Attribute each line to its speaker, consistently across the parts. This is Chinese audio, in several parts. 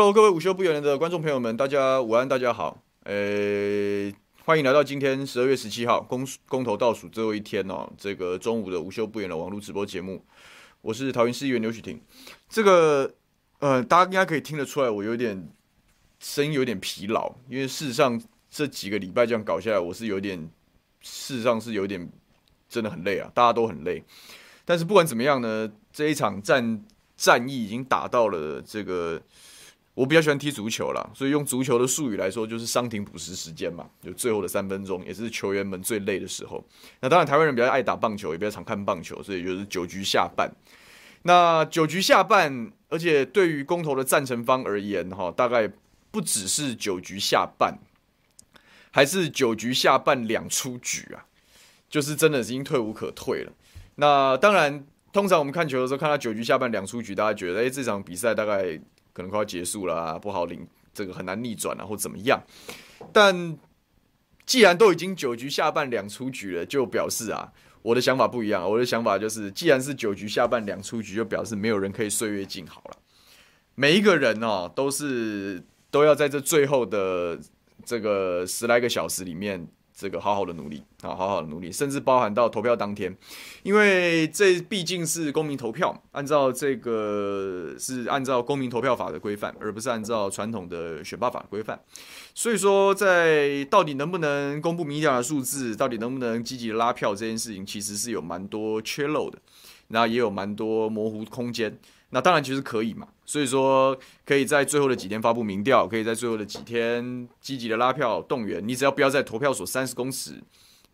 Speaker 1: Hello，各位午休不远的观众朋友们，大家午安，大家好。呃，欢迎来到今天十二月十七号公公投倒数最后一天哦，这个中午的午休不远的网络直播节目，我是桃园市议员刘许婷。这个呃，大家应该可以听得出来，我有点声音有点疲劳，因为事实上这几个礼拜这样搞下来，我是有点，事实上是有点真的很累啊，大家都很累。但是不管怎么样呢，这一场战战役已经打到了这个。我比较喜欢踢足球啦，所以用足球的术语来说，就是伤停补时时间嘛，就最后的三分钟，也是球员们最累的时候。那当然，台湾人比较爱打棒球，也比较常看棒球，所以就是九局下半。那九局下半，而且对于公投的赞成方而言，哈，大概不只是九局下半，还是九局下半两出局啊，就是真的已经退无可退了。那当然，通常我们看球的时候，看到九局下半两出局，大家觉得，哎，这场比赛大概。可能快要结束了啊，不好领，这个很难逆转啊，或怎么样。但既然都已经九局下半两出局了，就表示啊，我的想法不一样。我的想法就是，既然是九局下半两出局，就表示没有人可以岁月静好了。每一个人哦，都是都要在这最后的这个十来个小时里面。这个好好的努力啊，好好的努力，甚至包含到投票当天，因为这毕竟是公民投票，按照这个是按照公民投票法的规范，而不是按照传统的选罢法规范。所以说，在到底能不能公布民调的数字，到底能不能积极拉票这件事情，其实是有蛮多缺漏的，那也有蛮多模糊空间。那当然其实可以嘛，所以说可以在最后的几天发布民调，可以在最后的几天积极的拉票动员，你只要不要在投票所三十公尺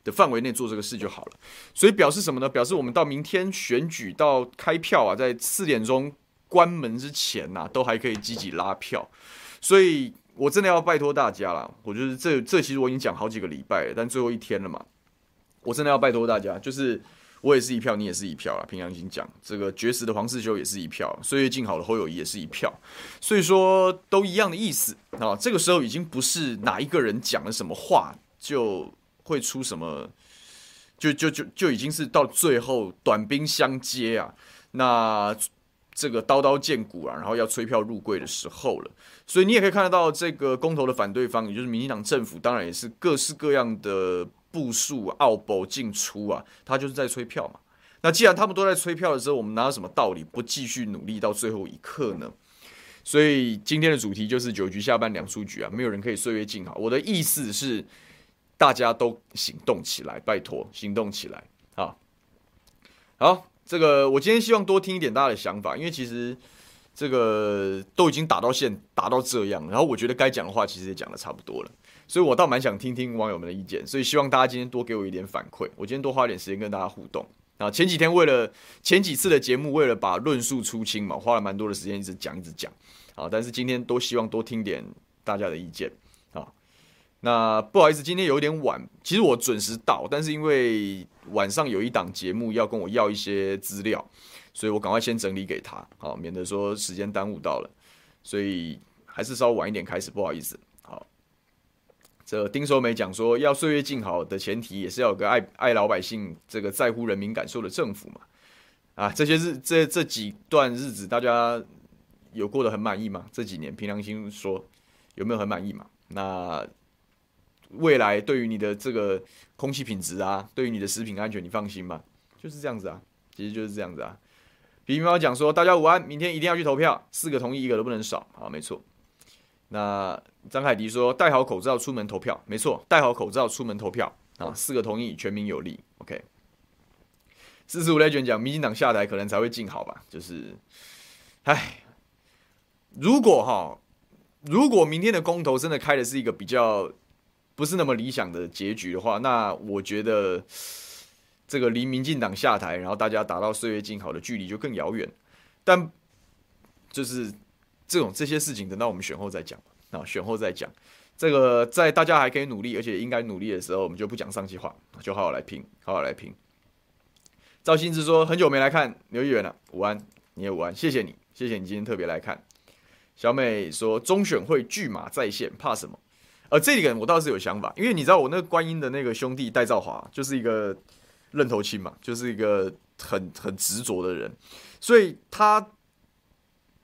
Speaker 1: 的范围内做这个事就好了。所以表示什么呢？表示我们到明天选举到开票啊，在四点钟关门之前呐、都还可以积极拉票。所以我真的要拜托大家了，我觉得这这其实我已经讲好几个礼拜了，但最后一天了嘛，我真的要拜托大家，就是。我也是一票，你也是一票啊！凭良心讲，这个绝食的黄世修也是一票，岁月静好的侯友谊也是一票，所以说都一样的意思啊。这个时候已经不是哪一个人讲了什么话就会出什么，就就就就已经是到最后短兵相接啊，那这个刀刀见骨啊，然后要催票入柜的时候了。所以你也可以看得到，这个公投的反对方，也就是民进党政府，当然也是各式各样的。步数奥博进出啊，他就是在催票嘛。那既然他们都在催票的时候，我们哪有什么道理不继续努力到最后一刻呢？所以今天的主题就是九局下半两出局啊，没有人可以岁月静好。我的意思是，大家都行动起来，拜托行动起来啊！好，这个我今天希望多听一点大家的想法，因为其实这个都已经打到线，打到这样，然后我觉得该讲的话其实也讲得差不多了。所以我倒蛮想听听网友们的意见，所以希望大家今天多给我一点反馈。我今天多花一点时间跟大家互动啊。前几天为了前几次的节目，为了把论述出清嘛，花了蛮多的时间一直讲一直讲啊。但是今天都希望多听点大家的意见啊。那不好意思，今天有点晚，其实我准时到，但是因为晚上有一档节目要跟我要一些资料，所以我赶快先整理给他，好，免得说时间耽误到了，所以还是稍微晚一点开始，不好意思。这丁守美讲说，要岁月静好的前提，也是要有个爱爱老百姓、这个在乎人民感受的政府嘛。啊，这些日这这几段日子，大家有过得很满意吗？这几年凭良心说，有没有很满意嘛？那未来对于你的这个空气品质啊，对于你的食品安全，你放心吗？就是这样子啊，其实就是这样子啊。皮皮猫讲说，大家午安，明天一定要去投票，四个同意，一个都不能少。好，没错。那张凯迪说：“戴好口罩出门投票，没错，戴好口罩出门投票啊，四个同意，全民有利。”OK，四十五 Legend 讲，民进党下台可能才会静好吧？就是，唉，如果哈，如果明天的公投真的开的是一个比较不是那么理想的结局的话，那我觉得这个离民进党下台，然后大家达到岁月静好的距离就更遥远。但就是。这种这些事情，等到我们选后再讲啊，选后再讲。这个在大家还可以努力，而且应该努力的时候，我们就不讲丧气话，就好好来拼，好好来拼。赵新之说：“很久没来看刘议员了，午安，你也午安，谢谢你，谢谢你今天特别来看。”小美说：“中选会拒马在线，怕什么？”呃，这个我倒是有想法，因为你知道我那个观音的那个兄弟戴兆华，就是一个愣头青嘛，就是一个很很执着的人，所以他。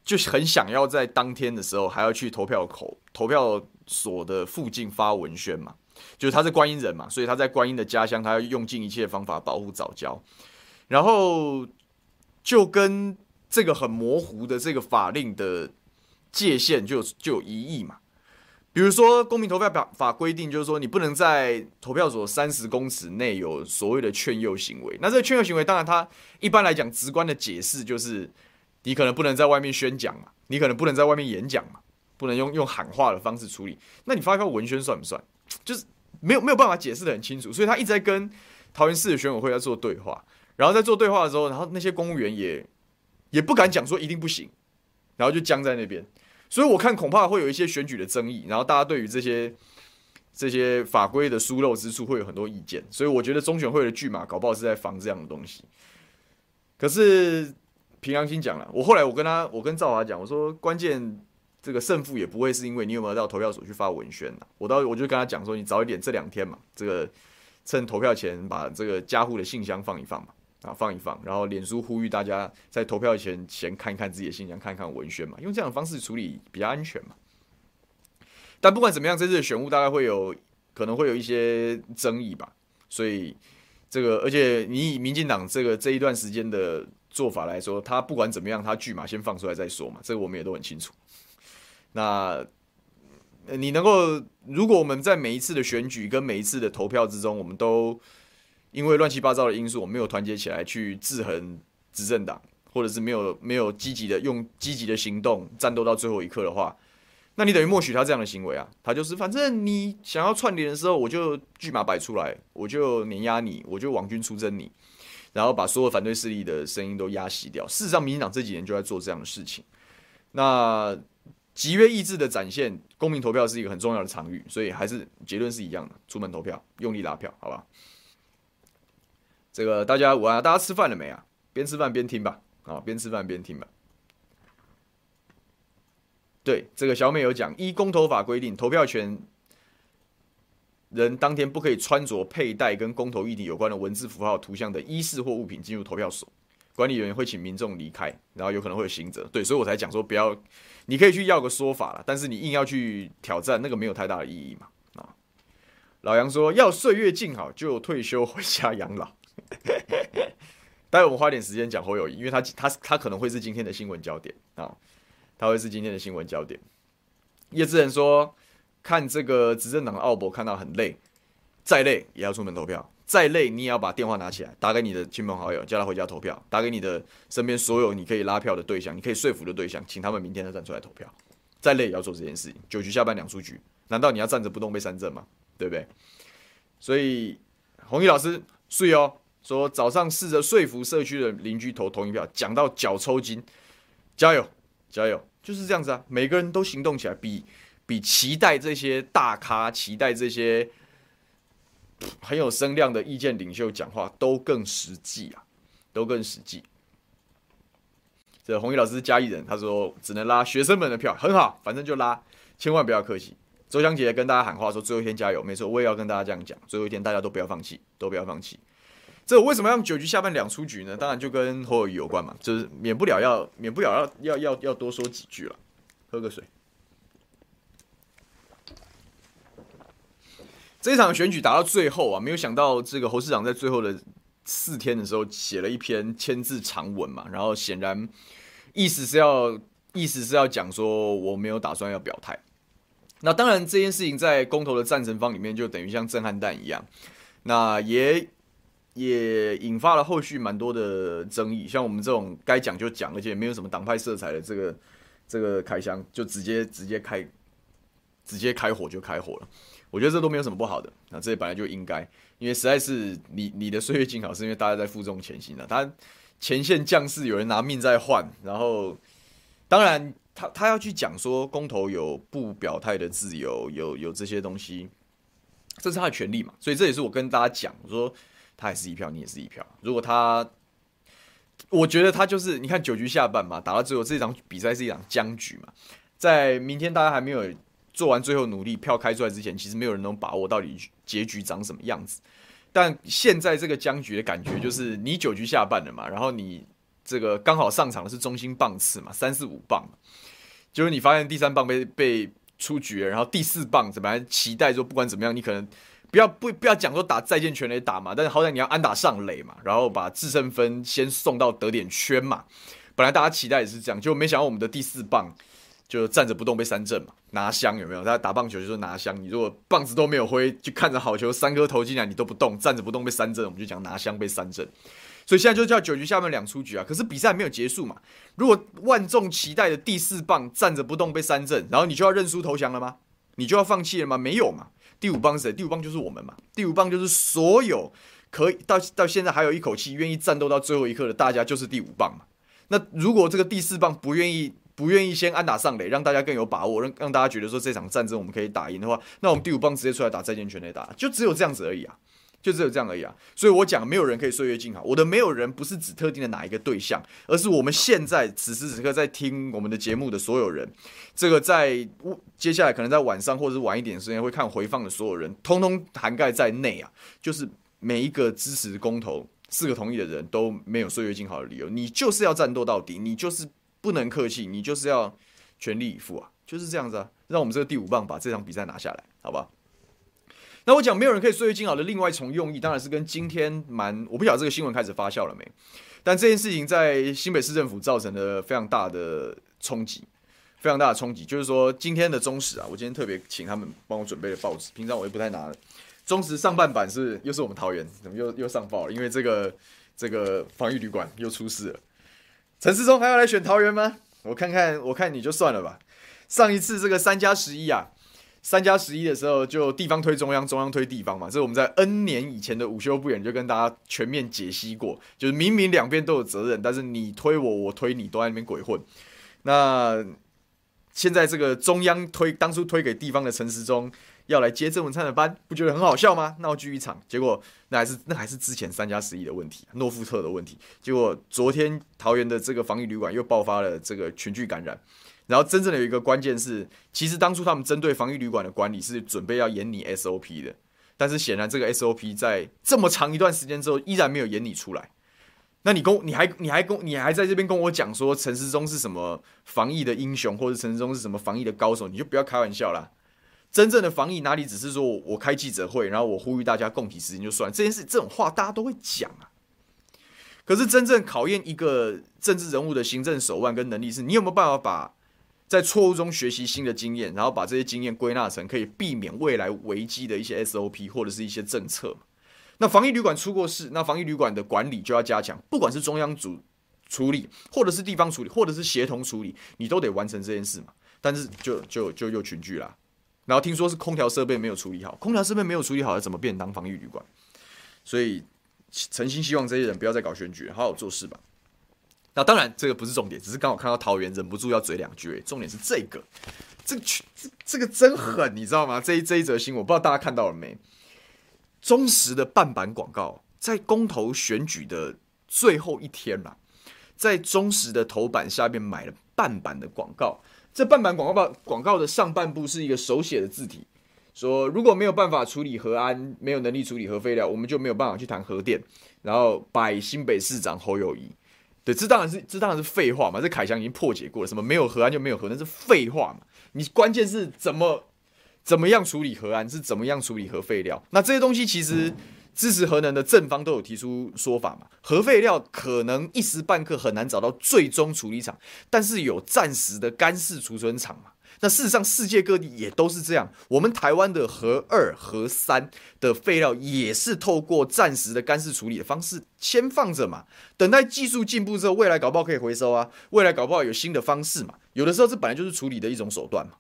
Speaker 1: 就很想要在当天的时候还要去投票口、投票所的附近发文宣嘛，就是他是观音人嘛，所以他在观音的家乡，他要用尽一切方法保护早教，然后就跟这个很模糊的这个法令的界限就就有疑义嘛。比如说，公民投票法规定，就是说你不能在投票所三十公尺内有所谓的劝诱行为。那这个劝诱行为，当然它一般来讲直观的解释就是，你可能不能在外面宣讲嘛，你可能不能在外面演讲嘛，不能用用喊话的方式处理。那你发一个文宣算不算？就是没有没有办法解释得很清楚。所以他一直在跟桃园市的选委会在做对话，然后在做对话的时候，然后那些公务员也也不敢讲说一定不行，然后就僵在那边。所以我看恐怕会有一些选举的争议，然后大家对于这些这些法规的疏漏之处会有很多意见，所以我觉得中选会的巨码搞不好是在防这样的东西。可是凭良心讲了，我后来我跟他，我跟赵华讲，我说关键这个胜负也不会是因为你有没有到投票所去发文宣，我到我就跟他讲说，你早一点这两天嘛，这个趁投票前把这个家户的信箱放一放嘛。啊，放一放，然后脸书呼吁大家在投票前先看一看自己的信箱，看一看文宣嘛，用这样的方式处理比较安全嘛。但不管怎么样，这次的选务大概会有可能会有一些争议吧，所以这个而且你以民进党这个这一段时间的做法来说，他不管怎么样，他剧码先放出来再说嘛，这个我们也都很清楚。那你能够，如果我们在每一次的选举跟每一次的投票之中，我们都因为乱七八糟的因素，我没有团结起来去制衡执政党，或者是没有没有积极的用积极的行动战斗到最后一刻的话，那你等于默许他这样的行为啊？他就是反正你想要串联的时候，我就剧码摆出来，我就碾压你，我就王军出征你，然后把所有反对势力的声音都压熄掉。事实上，民进党这几年就在做这样的事情。那集约意志的展现，公民投票是一个很重要的场域，所以还是结论是一样的，出门投票，用力拉票，好吧？这个大家午安，大家吃饭了没啊？边吃饭边听吧，啊，边吃饭边听吧。对，这个小美有讲，依公投法规定，投票权人当天不可以穿着佩戴跟公投议题有关的文字符号、图像的衣饰或物品进入投票所，管理员会请民众离开，然后有可能会有刑责。对，所以我才讲说不要，你可以去要个说法了，但是你硬要去挑战，那个没有太大的意义嘛。啊，老杨说要岁月静好，就退休回家养老。待会我们花点时间讲侯友谊，因为他他他可能会是今天的新闻焦点啊，他会是今天的新闻焦点。叶志仁说，看这个执政党的奥博看到很累，再累也要出门投票，再累你也要把电话拿起来，打给你的亲朋好友，叫他回家投票，打给你的身边所有你可以拉票的对象，你可以说服的对象，请他们明天再站出来投票，再累也要做这件事情。九局下半两出局，难道你要站着不动被三振吗？对不对？所以弘毅老师睡哦。说早上试着说服社区的邻居投同一票，讲到脚抽筋，加油加油，就是这样子啊！每个人都行动起来，比比期待这些大咖、期待这些很有声量的意见领袖讲话都更实际啊，都更实际。这红衣老师是嘉义人，他说只能拉学生们的票，很好，反正就拉，千万不要客气。周湘杰跟大家喊话说最后一天加油，没错，我也要跟大家这样讲，最后一天大家都不要放弃，都不要放弃。这为什么让九局下半两出局呢？当然就跟侯友宜有关嘛，就是免不了要免不了要要要要多说几句了。喝个水。这场选举打到最后啊，没有想到这个侯市长在最后的四天的时候写了一篇千字长文嘛，然后显然意思是要意思是要讲说我没有打算要表态。那当然这件事情在公投的赞成方里面就等于像震撼弹一样，那也。也引发了后续蛮多的争议，像我们这种该讲就讲，而且没有什么党派色彩的这个这个开箱，就直接直接开直接开火就开火了。我觉得这都没有什么不好的，那这本来就应该，因为实在是你你的岁月静好，是因为大家在负重前行的。他前线将士有人拿命在换，然后当然他他要去讲说公投有不表态的自由，有有这些东西，这是他的权利嘛。所以这也是我跟大家讲我说。他也是一票，你也是一票。如果他，我觉得他就是，你看九局下半嘛，打到最后这场比赛是一场僵局嘛。在明天大家还没有做完最后努力，票开出来之前，其实没有人能把握到底结局长什么样子。但现在这个僵局的感觉就是，你九局下半了嘛，然后你这个刚好上场的是中心棒次嘛，三四五棒，就是你发现第三棒被被出局了，然后第四棒怎么样？期待说不管怎么样，你可能不要不不要讲说打再见全垒打嘛，但是好歹你要安打上垒嘛，然后把制胜分先送到得点圈嘛。本来大家期待也是这样，就没想到我们的第四棒就站着不动被三振嘛，拿香有没有？大家打棒球就说拿香，你如果棒子都没有挥，就看着好球三颗投进来，你都不动，站着不动被三振，我们就讲拿香被三振。所以现在就叫九局下面两出局啊，可是比赛没有结束嘛。如果万众期待的第四棒站着不动被三振，然后你就要认输投降了吗？你就要放弃了吗？没有嘛。第五棒是谁？第五棒就是我们嘛。第五棒就是所有可以到到现在还有一口气愿意战斗到最后一刻的大家，就是第五棒嘛。那如果这个第四棒不愿意不愿意先安打上垒，让大家更有把握，让让大家觉得说这场战争我们可以打赢的话，那我们第五棒直接出来打再见全垒打，就只有这样子而已啊。就只有这样而已啊，所以我讲没有人可以岁月静好。我的没有人不是指特定的哪一个对象，而是我们现在此时此刻在听我们的节目的所有人。这个在接下来可能在晚上或者是晚一点时间会看回放的所有人，通通涵盖在内啊。就是每一个支持公投四个同意的人都没有岁月静好的理由，你就是要战斗到底，你就是不能客气，你就是要全力以赴啊，就是这样子啊。让我们这个第五棒把这场比赛拿下来，好吧？那我讲没有人可以岁月静好的另外一重用意，当然是跟今天蛮，我不晓得这个新闻开始发酵了没，但这件事情在新北市政府造成了非常大的冲击，非常大的冲击。就是说今天的中时啊，我今天特别请他们帮我准备了报纸，平常我也不太拿的。中时上半版是又是我们桃园，怎么又又上报了？因为这个这个防疫旅馆又出事了。陈时中还要来选桃园吗？我看看，我看你就算了吧。上一次这个三加十一啊。三加十一的时候，就地方推中央，中央推地方嘛。这是我们在 N 年以前的午休不远就跟大家全面解析过，就是明明两边都有责任，但是你推我，我推你，都在那边鬼混。那现在这个中央推当初推给地方的陈时中要来接郑文灿的班，不觉得很好笑吗？闹剧一场，结果那还是那还是之前三加十一的问题，诺富特的问题。结果昨天桃园的这个防疫旅馆又爆发了这个群聚感染。然后真正的有一个关键是，其实当初他们针对防疫旅馆的管理是准备要研拟 SOP 的，但是显然这个 SOP 在这么长一段时间之后依然没有研拟出来。那你跟你还你还跟你还在这边跟我讲说陈时中是什么防疫的英雄，或者陈时中是什么防疫的高手，你就不要开玩笑啦。真正的防疫哪里只是说我我开记者会，然后我呼吁大家共体时艰就算，这件事这种话大家都会讲啊。可是真正考验一个政治人物的行政手腕跟能力，是你有没有办法把在错误中学习新的经验，然后把这些经验归纳成可以避免未来危机的一些 SOP 或者是一些政策。那防疫旅馆出过事，那防疫旅馆的管理就要加强，不管是中央组处理，或者是地方处理，或者是协同处理，你都得完成这件事嘛。但是就就就又群聚啦。然后听说是空调设备没有处理好，空调设备没有处理好，要怎么变当防疫旅馆？所以诚心希望这些人不要再搞选举，好好做事吧。那当然，这个不是重点，只是刚好看到桃园，忍不住要嘴两句。重点是这个，这个这这个真狠，你知道吗？这一这一则新闻，我不知道大家看到了没？中实的半版广告，在公投选举的最后一天啦，在中实的头版下面买了半版的广告。这半版广告广告的上半部是一个手写的字体，说如果没有办法处理核安，没有能力处理核废料，我们就没有办法去谈核电。然后摆新北市长侯友宜。对，这当然是这当然是废话嘛！这凯翔已经破解过了，什么没有核安就没有核，那是废话嘛！你关键是怎么怎么样处理核安，是怎么样处理核废料？那这些东西其实支持核能的正方都有提出说法嘛。核废料可能一时半刻很难找到最终处理厂，但是有暂时的干式储存厂嘛。那事实上，世界各地也都是这样。我们台湾的核二、核三的废料也是透过暂时的干式处理的方式先放着嘛，等待技术进步之后，未来搞不好可以回收啊，未来搞不好有新的方式嘛。有的时候这本来就是处理的一种手段嘛，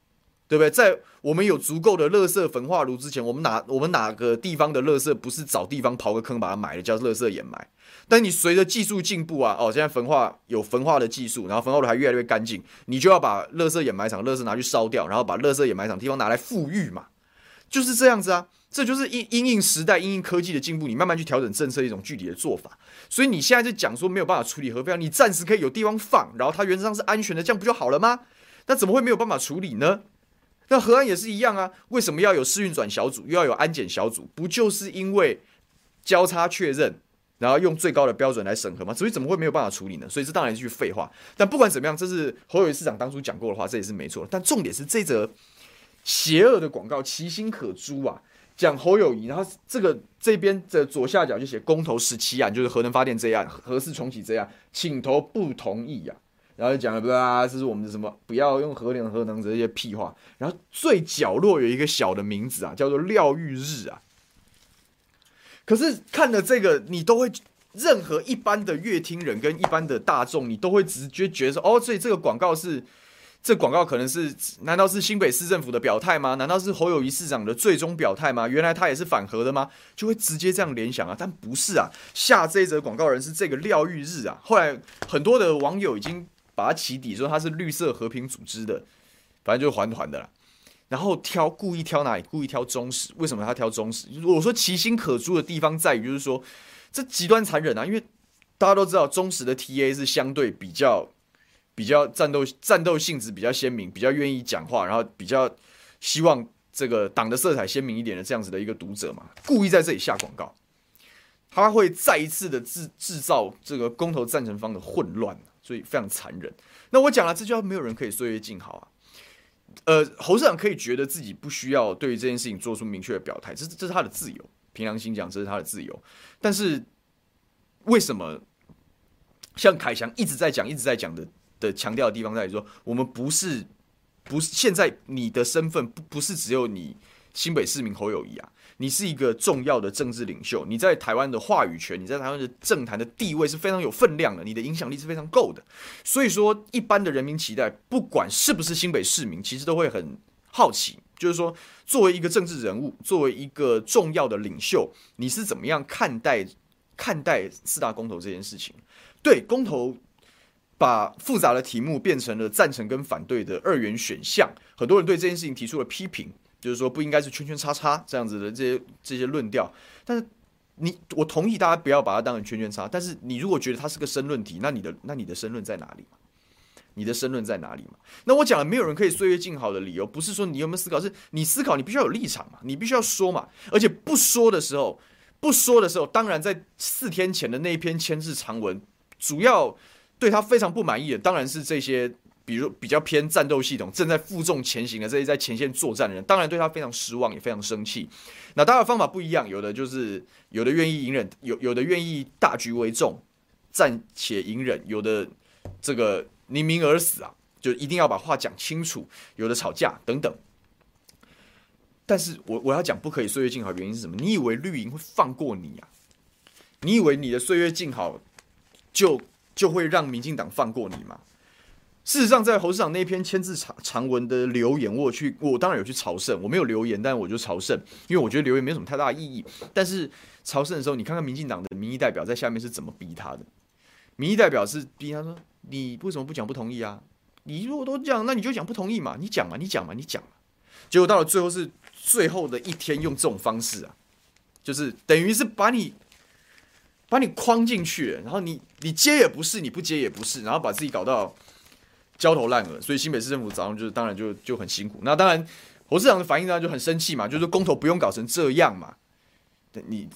Speaker 1: 对不对？在我们有足够的垃圾焚化炉之前，我们哪我们哪个地方的垃圾不是找地方刨个坑把它埋了，叫垃圾掩埋？但你随着技术进步啊，哦，现在焚化有焚化的技术，然后焚化炉还越来越干净，你就要把垃圾掩埋场垃圾拿去烧掉，然后把垃圾掩埋场地方拿来复育嘛，就是这样子啊，这就是因因应时代、因应科技的进步，你慢慢去调整政策一种具体的做法。所以你现在就讲说没有办法处理核废料，你暂时可以有地方放，然后它原则上是安全的，这样不就好了吗？那怎么会没有办法处理呢？那核安也是一样啊，为什么要有试运转小组，又要有安检小组？不就是因为交叉确认？然后用最高的标准来审核吗？所以怎么会没有办法处理呢？所以这当然是句废话。但不管怎么样，这是侯友宜市长当初讲过的话，这也是没错。但重点是这则邪恶的广告，其心可诛啊！讲侯友谊，然后这个这边的左下角就写公投十七案，就是核能发电这案，核四重启这案，请投不同意呀、啊。然后就讲了，不啊，这是我们的什么？不要用核能核能这些屁话。然后最角落有一个小的名字啊，叫做廖玉日啊。可是看了这个，你都会任何一般的乐听人跟一般的大众，你都会直觉觉得说，哦，所以这个广告是，这广告可能是，难道是新北市政府的表态吗？难道是侯友谊市长的最终表态吗？原来他也是反核的吗？就会直接这样联想啊，但不是啊，下这一则广告人是这个廖玉日啊。后来很多的网友已经把他起底说他是绿色和平组织的，反正就是环团的啦。然后挑故意挑哪里？故意挑中时？为什么他挑中时？我说其心可诛的地方在于，就是说这极端残忍啊！因为大家都知道，中时的 TA 是相对比较比较战斗战斗性质比较鲜明，比较愿意讲话，然后比较希望这个党的色彩鲜明一点的这样子的一个读者嘛，故意在这里下广告，他会再一次的制制造这个公投赞成方的混乱，所以非常残忍。那我讲了，这就要没有人可以岁月静好啊。呃，侯市长可以觉得自己不需要对于这件事情做出明确的表态，这是这是他的自由。凭良心讲，这是他的自由。但是为什么像凯翔一直在讲、一直在讲的的强调的地方在于说，我们不是不是现在你的身份不不是只有你新北市民侯友谊啊。你是一个重要的政治领袖，你在台湾的话语权，你在台湾的政坛的地位是非常有分量的，你的影响力是非常够的。所以说，一般的人民期待，不管是不是新北市民，其实都会很好奇，就是说，作为一个政治人物，作为一个重要的领袖，你是怎么样看待看待四大公投这件事情？对，公投把复杂的题目变成了赞成跟反对的二元选项，很多人对这件事情提出了批评。就是说不应该是圈圈叉叉这样子的这些这些论调，但是你我同意大家不要把它当成圈圈叉，但是你如果觉得它是个申论题，那你的那你的申论在哪里？你的申论在哪里嘛？那我讲了，没有人可以岁月静好的理由，不是说你有没有思考，是你思考，你必须要有立场嘛，你必须要说嘛，而且不说的时候，不说的时候，当然在四天前的那一篇签字长文，主要对他非常不满意的，当然是这些。比如比较偏战斗系统，正在负重前行的这些在前线作战的人，当然对他非常失望，也非常生气。那大家的方法不一样，有的就是有的愿意隐忍，有有的愿意大局为重，暂且隐忍；有的这个宁鸣而死啊，就一定要把话讲清楚；有的吵架等等。但是我我要讲不可以岁月静好，原因是什么？你以为绿营会放过你啊？你以为你的岁月静好就就会让民进党放过你吗？事实上，在侯市长那篇签字长长文的留言，我去，我当然有去朝圣。我没有留言，但我就朝圣，因为我觉得留言没有什么太大的意义。但是朝圣的时候，你看看民进党的民意代表在下面是怎么逼他的。民意代表是逼他说：“你为什么不讲不同意啊？你如果都讲，那你就讲不同意嘛，你讲嘛，你讲嘛，你讲嘛。”结果到了最后是最后的一天，用这种方式啊，就是等于是把你把你框进去，然后你你接也不是，你不接也不是，然后把自己搞到。焦头烂额，所以新北市政府早上就是当然就就很辛苦。那当然，侯市长的反应呢就很生气嘛，就是公投不用搞成这样嘛。你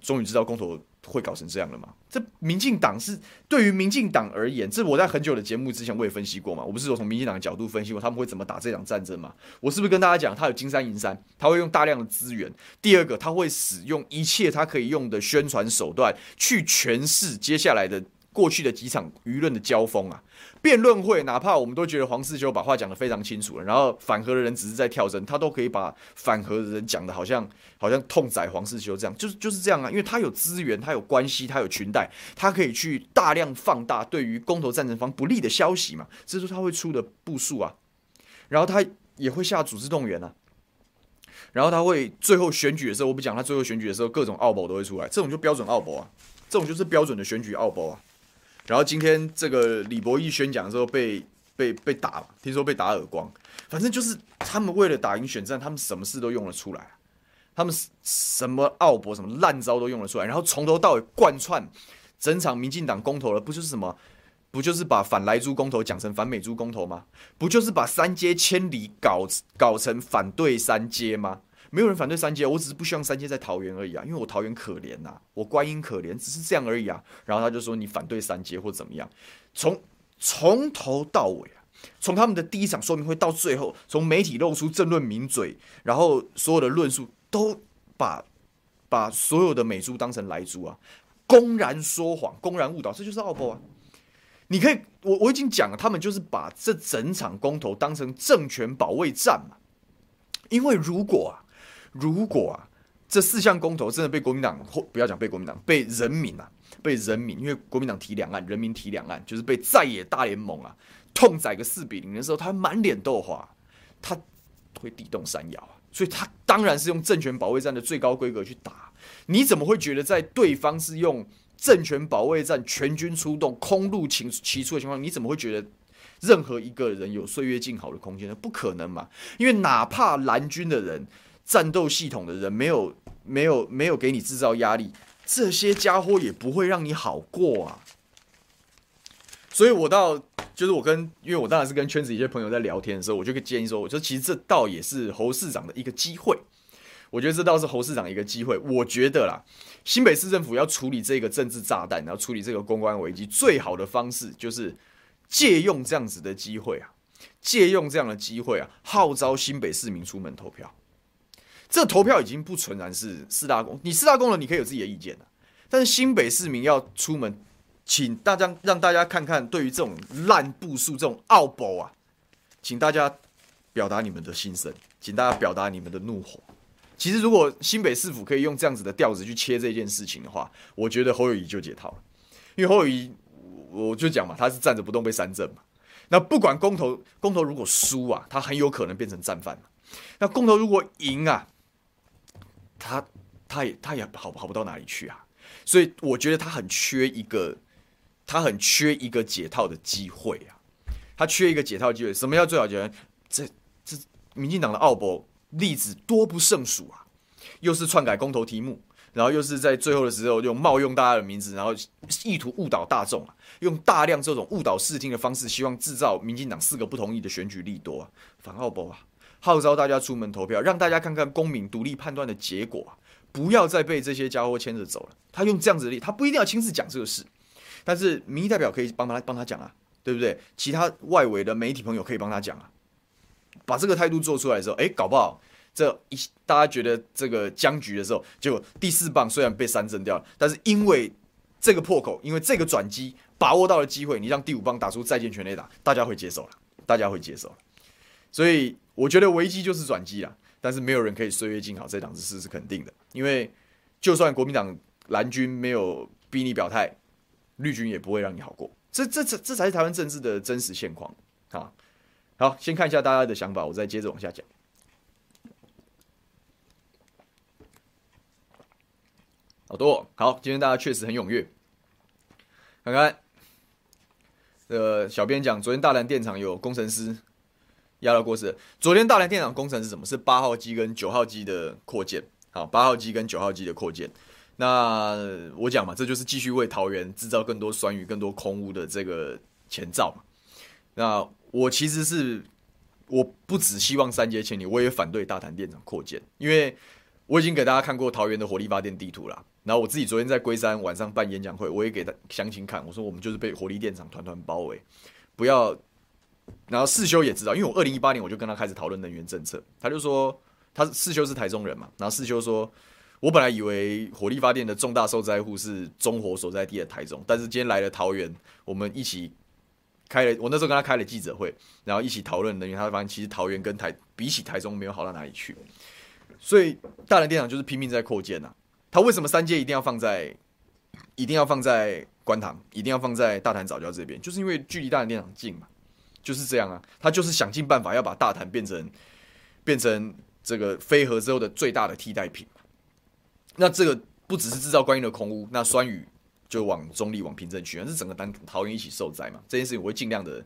Speaker 1: 终于知道公投会搞成这样了吗？这民进党是对于民进党而言，这我在很久的节目之前我也分析过嘛。我不是说从民进党的角度分析过他们会怎么打这场战争嘛？我是不是跟大家讲，他有金山银山，他会用大量的资源。第二个，他会使用一切他可以用的宣传手段去诠释接下来的过去的几场舆论的交锋啊。辩论会，哪怕我们都觉得黄世修把话讲得非常清楚了，然后反核的人只是在跳针，他都可以把反核的人讲得好像好像痛宰黄世修这样，就是就是这样啊，因为他有资源，他有关系，他有裙带，他可以去大量放大对于公投赞成方不利的消息嘛，这是他会出的步数啊，然后他也会下组织动员啊，然后他会最后选举的时候，我不讲他最后选举的时候各种奥博都会出来，这种就标准奥博啊，这种就是标准的选举奥博啊。然后今天这个李博毅宣讲的时候被被被打，听说被打耳光。反正就是他们为了打赢选战，他们什么事都用了出来，他们什么奥博什么烂招都用了出来，然后从头到尾贯穿整场民进党公投了，不就是什么？不就是把反莱猪公投讲成反美猪公投吗？不就是把三阶千里搞搞成反对三阶吗？没有人反对三阶，我只是不希望三阶在桃园而已啊，因为我桃园可怜呐、啊，我观音可怜，只是这样而已啊。然后他就说你反对三阶或怎么样，从从头到尾啊，从他们的第一场说明会到最后，从媒体露出政论名嘴，然后所有的论述都把把所有的美猪当成莱猪啊，公然说谎，公然误导，这就是奥博啊。你可以，我我已经讲了，他们就是把这整场公投当成政权保卫战嘛。因为如果啊，如果啊，这四项公投真的被国民党或不要讲被国民党，被人民啊，被人民，因为国民党提两岸，人民提两岸，就是被在野大联盟啊痛宰个四比零的时候，他满脸豆花，他会地动山摇啊。所以他当然是用政权保卫战的最高规格去打。你怎么会觉得在对方是用？政权保卫战，全军出动，空路齐齐出的情况，你怎么会觉得任何一个人有岁月静好的空间呢？不可能嘛！因为哪怕蓝军的人、战斗系统的人没有、没有、没有给你制造压力，这些家伙也不会让你好过啊。所以我到就是我跟，因为我当然是跟圈子一些朋友在聊天的时候，我就可以建议说，我说其实这倒也是侯市长的一个机会。我觉得这倒是侯市长一个机会。我觉得啦，新北市政府要处理这个政治炸弹，然后处理这个公关危机，最好的方式就是借用这样子的机会啊，借用这样的机会啊，号召新北市民出门投票。这投票已经不纯然是四大公，你四大公了，你可以有自己的意见，但是新北市民要出门，请大家让大家看看，对于这种烂步数、这种奥步啊，请大家表达你们的心声，请大家表达你们的怒火。其实，如果新北市府可以用这样子的调子去切这件事情的话，我觉得侯友宜就解套了。因为侯友宜，我就讲嘛，他是站着不动被三振嘛。那不管公投，公投如果输啊，他很有可能变成战犯。那公投如果赢啊，他他也他也好好不到哪里去啊。所以我觉得他很缺一个，他很缺一个解套的机会啊。他缺一个解套机会。什么叫最好解？这这民进党的奥博。例子多不胜数啊，又是篡改公投题目，然后又是在最后的时候用冒用大家的名字，然后意图误导大众啊，用大量这种误导视听的方式，希望制造民进党四个不同意的选举利多啊，反奥博啊，号召大家出门投票，让大家看看公民独立判断的结果，不要再被这些家伙牵着走了。他用这样子的力，他不一定要亲自讲这个事，但是民意代表可以帮他帮他讲啊，对不对？其他外围的媒体朋友可以帮他讲啊。把这个态度做出来的时候，哎，搞不好这一大家觉得这个僵局的时候，结果第四棒虽然被三振掉了，但是因为这个破口，因为这个转机，把握到了机会，你让第五棒打出再见全垒打，大家会接受了，大家会接受了。所以我觉得危机就是转机了，但是没有人可以岁月静好，这档子事是肯定的，因为就算国民党蓝军没有逼你表态，绿军也不会让你好过。这这这这才是台湾政治的真实现况啊。好，先看一下大家的想法，我再接着往下讲。好多好，今天大家确实很踊跃。看看，呃，小编讲，昨天大蓝电厂有工程师压到过世。昨天大潭电厂工程是什么？是八号机跟九号机的扩建。好，八号机跟九号机的扩建。那我讲嘛，这就是继续为桃园制造更多酸雨、更多空污的这个前兆嘛。那。我其实是我不只希望三接千里，我也反对大潭电厂扩建，因为我已经给大家看过桃园的火力发电地图了。然后我自己昨天在龟山晚上办演讲会，我也给他详情看，我说我们就是被火力电厂团团包围，不要。然后世修也知道，因为我二零一八年我就跟他开始讨论能源政策，他就说他世修是台中人嘛，然后世修说，我本来以为火力发电的重大受灾户是中火所在地的台中，但是今天来了桃园，我们一起。开了，我那时候跟他开了记者会，然后一起讨论能源。他发现其实桃园跟台比起台中没有好到哪里去，所以大潭电厂就是拼命在扩建呐。他为什么三阶一定要放在，一定要放在观塘，一定要放在大潭早教这边？就是因为距离大潭电厂近嘛，就是这样啊。他就是想尽办法要把大潭变成变成这个非核之后的最大的替代品。那这个不只是制造观音的空屋，那酸雨。就往中立、往平镇去，是整个单桃园一起受灾嘛？这件事情我会尽量的，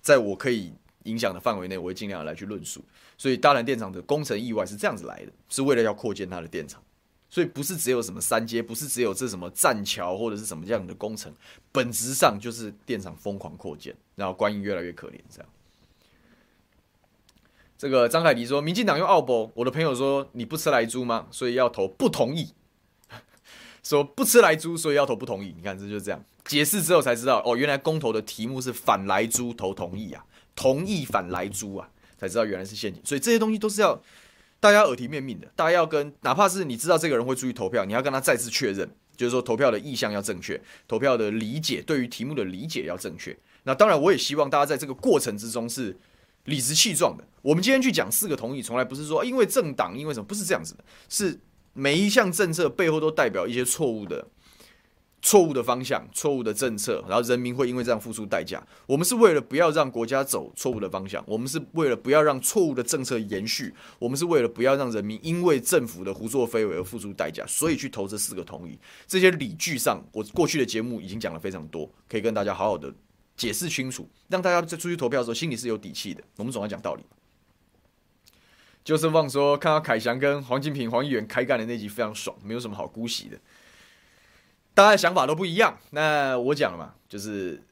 Speaker 1: 在我可以影响的范围内，我会尽量的来去论述。所以大潭电厂的工程意外是这样子来的，是为了要扩建它的电厂，所以不是只有什么三阶，不是只有这什么栈桥或者是什么这样的工程，本质上就是电厂疯狂扩建，然后观音越来越可怜这样。这个张凯迪说，民进党用奥博，我的朋友说你不吃莱猪吗？所以要投不同意。说不吃莱猪，所以要投不同意。你看这就是这样解释之后才知道，哦，原来公投的题目是反莱猪投同意啊，同意反莱猪啊，才知道原来是陷阱。所以这些东西都是要大家耳提面命的，大家要跟哪怕是你知道这个人会出去投票，你要跟他再次确认，就是说投票的意向要正确，投票的理解对于题目的理解要正确。那当然，我也希望大家在这个过程之中是。理直气壮的，我们今天去讲四个同意，从来不是说因为政党，因为什么，不是这样子的，是每一项政策背后都代表一些错误的、错误的方向、错误的政策，然后人民会因为这样付出代价。我们是为了不要让国家走错误的方向，我们是为了不要让错误的政策延续，我们是为了不要让人民因为政府的胡作非为而付出代价，所以去投这四个同意。这些理据上，我过去的节目已经讲了非常多，可以跟大家好好的。解释清楚，让大家在出去投票的时候心里是有底气的。我们总要讲道理。就是忘说，看到凯翔跟黄金平、黄议员开干的那集非常爽，没有什么好姑息的。大家的想法都不一样。那我讲了嘛，就是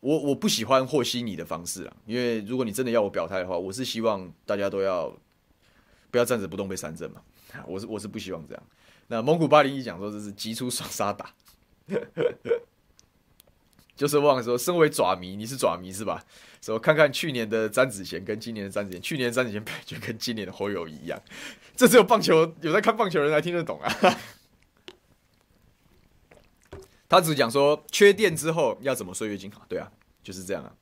Speaker 1: 我我不喜欢和稀泥的方式啊，因为如果你真的要我表态的话，我是希望大家都要不要站着不动被三振嘛。我是我是不希望这样。那蒙古八零一讲说这是急出双杀打。就是忘了说，身为爪迷，你是爪迷是吧？说看看去年的詹子贤跟今年的詹子贤，去年的詹子贤就跟今年的侯友宜一样。这只有棒球有在看棒球人才听得懂啊。他只讲说缺电之后要怎么岁月静好，对啊，就是这样啊。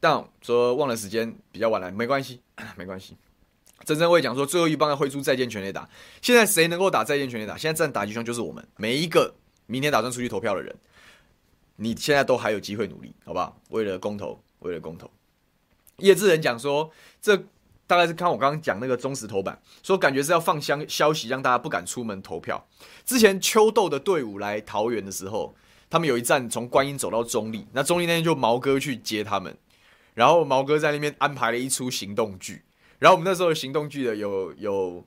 Speaker 1: 但说忘了时间比较晚了，没关系，没关系。真正会讲说最后一棒要挥出再见全垒打，现在谁能够打再见全垒打？现在站打击双就是我们每一个明天打算出去投票的人。你现在都还有机会努力，好不好？为了公投，为了公投。叶志仁讲说，这大概是看我刚刚讲那个中时头版，说感觉是要放香消息，让大家不敢出门投票。之前秋斗的队伍来桃园的时候，他们有一站从观音走到中立，那中立那天就毛哥去接他们，然后毛哥在那边安排了一出行动剧。然后我们那时候行动剧的有有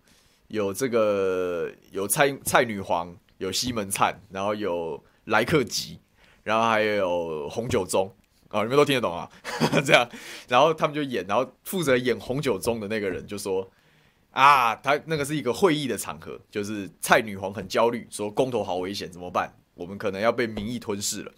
Speaker 1: 有这个有蔡蔡女皇，有西门灿，然后有莱克吉。然后还有红酒棕、哦，你们都听得懂啊？这样，然后他们就演，然后负责演红酒中的那个人就说：“啊，他那个是一个会议的场合，就是蔡女皇很焦虑，说公投好危险，怎么办？我们可能要被民意吞噬了。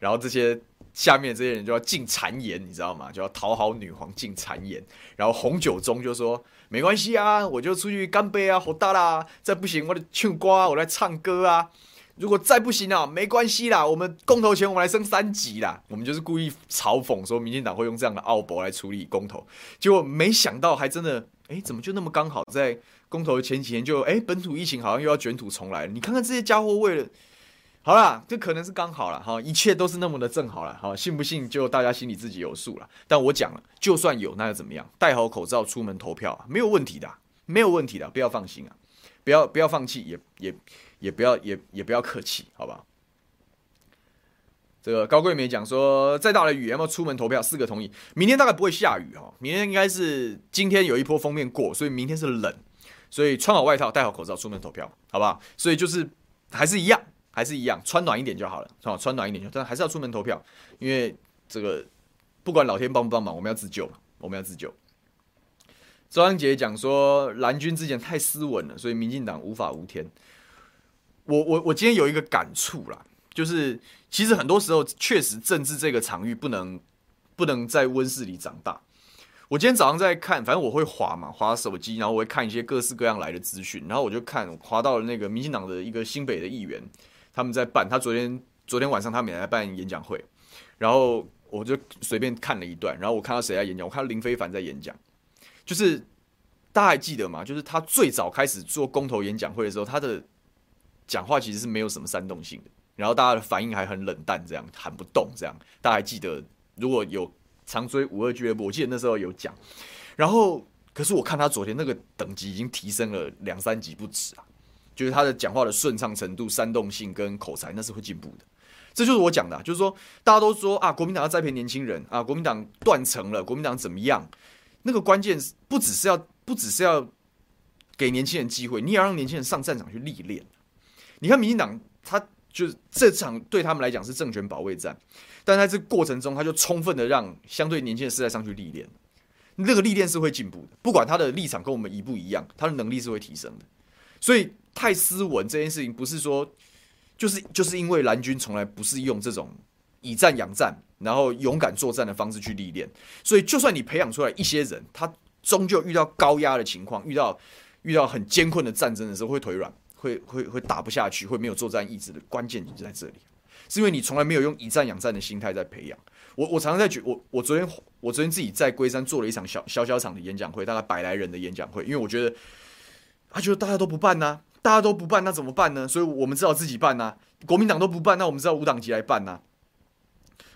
Speaker 1: 然后这些下面这些人就要进谗言，你知道吗？就要讨好女皇进谗言。然后红酒中就说：没关系啊，我就出去干杯啊，好大啦！再不行，我就唱歌，我来唱歌啊。”如果再不行啊，没关系啦，我们公投前我们来升三级啦。我们就是故意嘲讽说，民进党会用这样的奥博来处理公投，结果没想到还真的，哎，怎么就那么刚好在公投前几天就，哎，本土疫情好像又要卷土重来了。你看看这些家伙为了，好啦，这可能是刚好了哈，一切都是那么的正好了哈，信不信就大家心里自己有数了。但我讲了，就算有那又怎么样？戴好口罩出门投票没有问题的，没有问题的，不要放心啊，不要不要放弃，也也。也不要也也不要客气，好吧？这个高贵美讲说，再大的雨要不要出门投票？四个同意。明天大概不会下雨哈，明天应该是今天有一波锋面过，所以明天是冷，所以穿好外套，戴好口罩出门投票，好不好？所以就是还是一样，还是一样，穿暖一点就好了，好，穿暖一点就，但还是要出门投票，因为这个不管老天帮不帮忙，我们要自救，我们要自救。周安杰讲说，蓝军之前太斯文了，所以民进党无法无天。我我我今天有一个感触啦，就是其实很多时候确实政治这个场域不能不能在温室里长大。我今天早上在看，反正我会滑嘛，滑手机，然后我会看一些各式各样来的资讯，然后我就看我滑到了那个民进党的一个新北的议员，他们在办，他昨天昨天晚上他们也在办演讲会，然后我就随便看了一段，然后我看到谁在演讲，我看到林非凡在演讲，就是大家还记得吗？就是他最早开始做公投演讲会的时候，他的。讲话其实是没有什么煽动性的，然后大家的反应还很冷淡，这样喊不动，这样大家还记得？如果有常追五二俱乐部，我记得那时候有讲。然后，可是我看他昨天那个等级已经提升了两三级不止啊，就是他的讲话的顺畅程度、煽动性跟口才，那是会进步的。这就是我讲的，就是说大家都说啊，国民党要栽培年轻人啊，国民党断层了，国民党怎么样？那个关键不只是要不只是要给年轻人机会，你也要让年轻人上战场去历练。你看，民进党他就是这场对他们来讲是政权保卫战，但在这过程中，他就充分的让相对年轻的世代上去历练。那个历练是会进步的，不管他的立场跟我们一不一样，他的能力是会提升的。所以太斯文这件事情，不是说就是就是因为蓝军从来不是用这种以战养战，然后勇敢作战的方式去历练，所以就算你培养出来一些人，他终究遇到高压的情况，遇到遇到很艰困的战争的时候，会腿软，会会会打不下去，会没有作战意志的关键就在这里，是因为你从来没有用以战养战的心态在培养。我我常常在觉，我我昨天我昨天自己在龟山做了一场小小小场的演讲会，大概百来人的演讲会，因为我觉得，他觉得大家都不办呢、大家都不办，那怎么办呢？所以我们只好自己办呐、国民党都不办，那我们只好无党籍来办呐、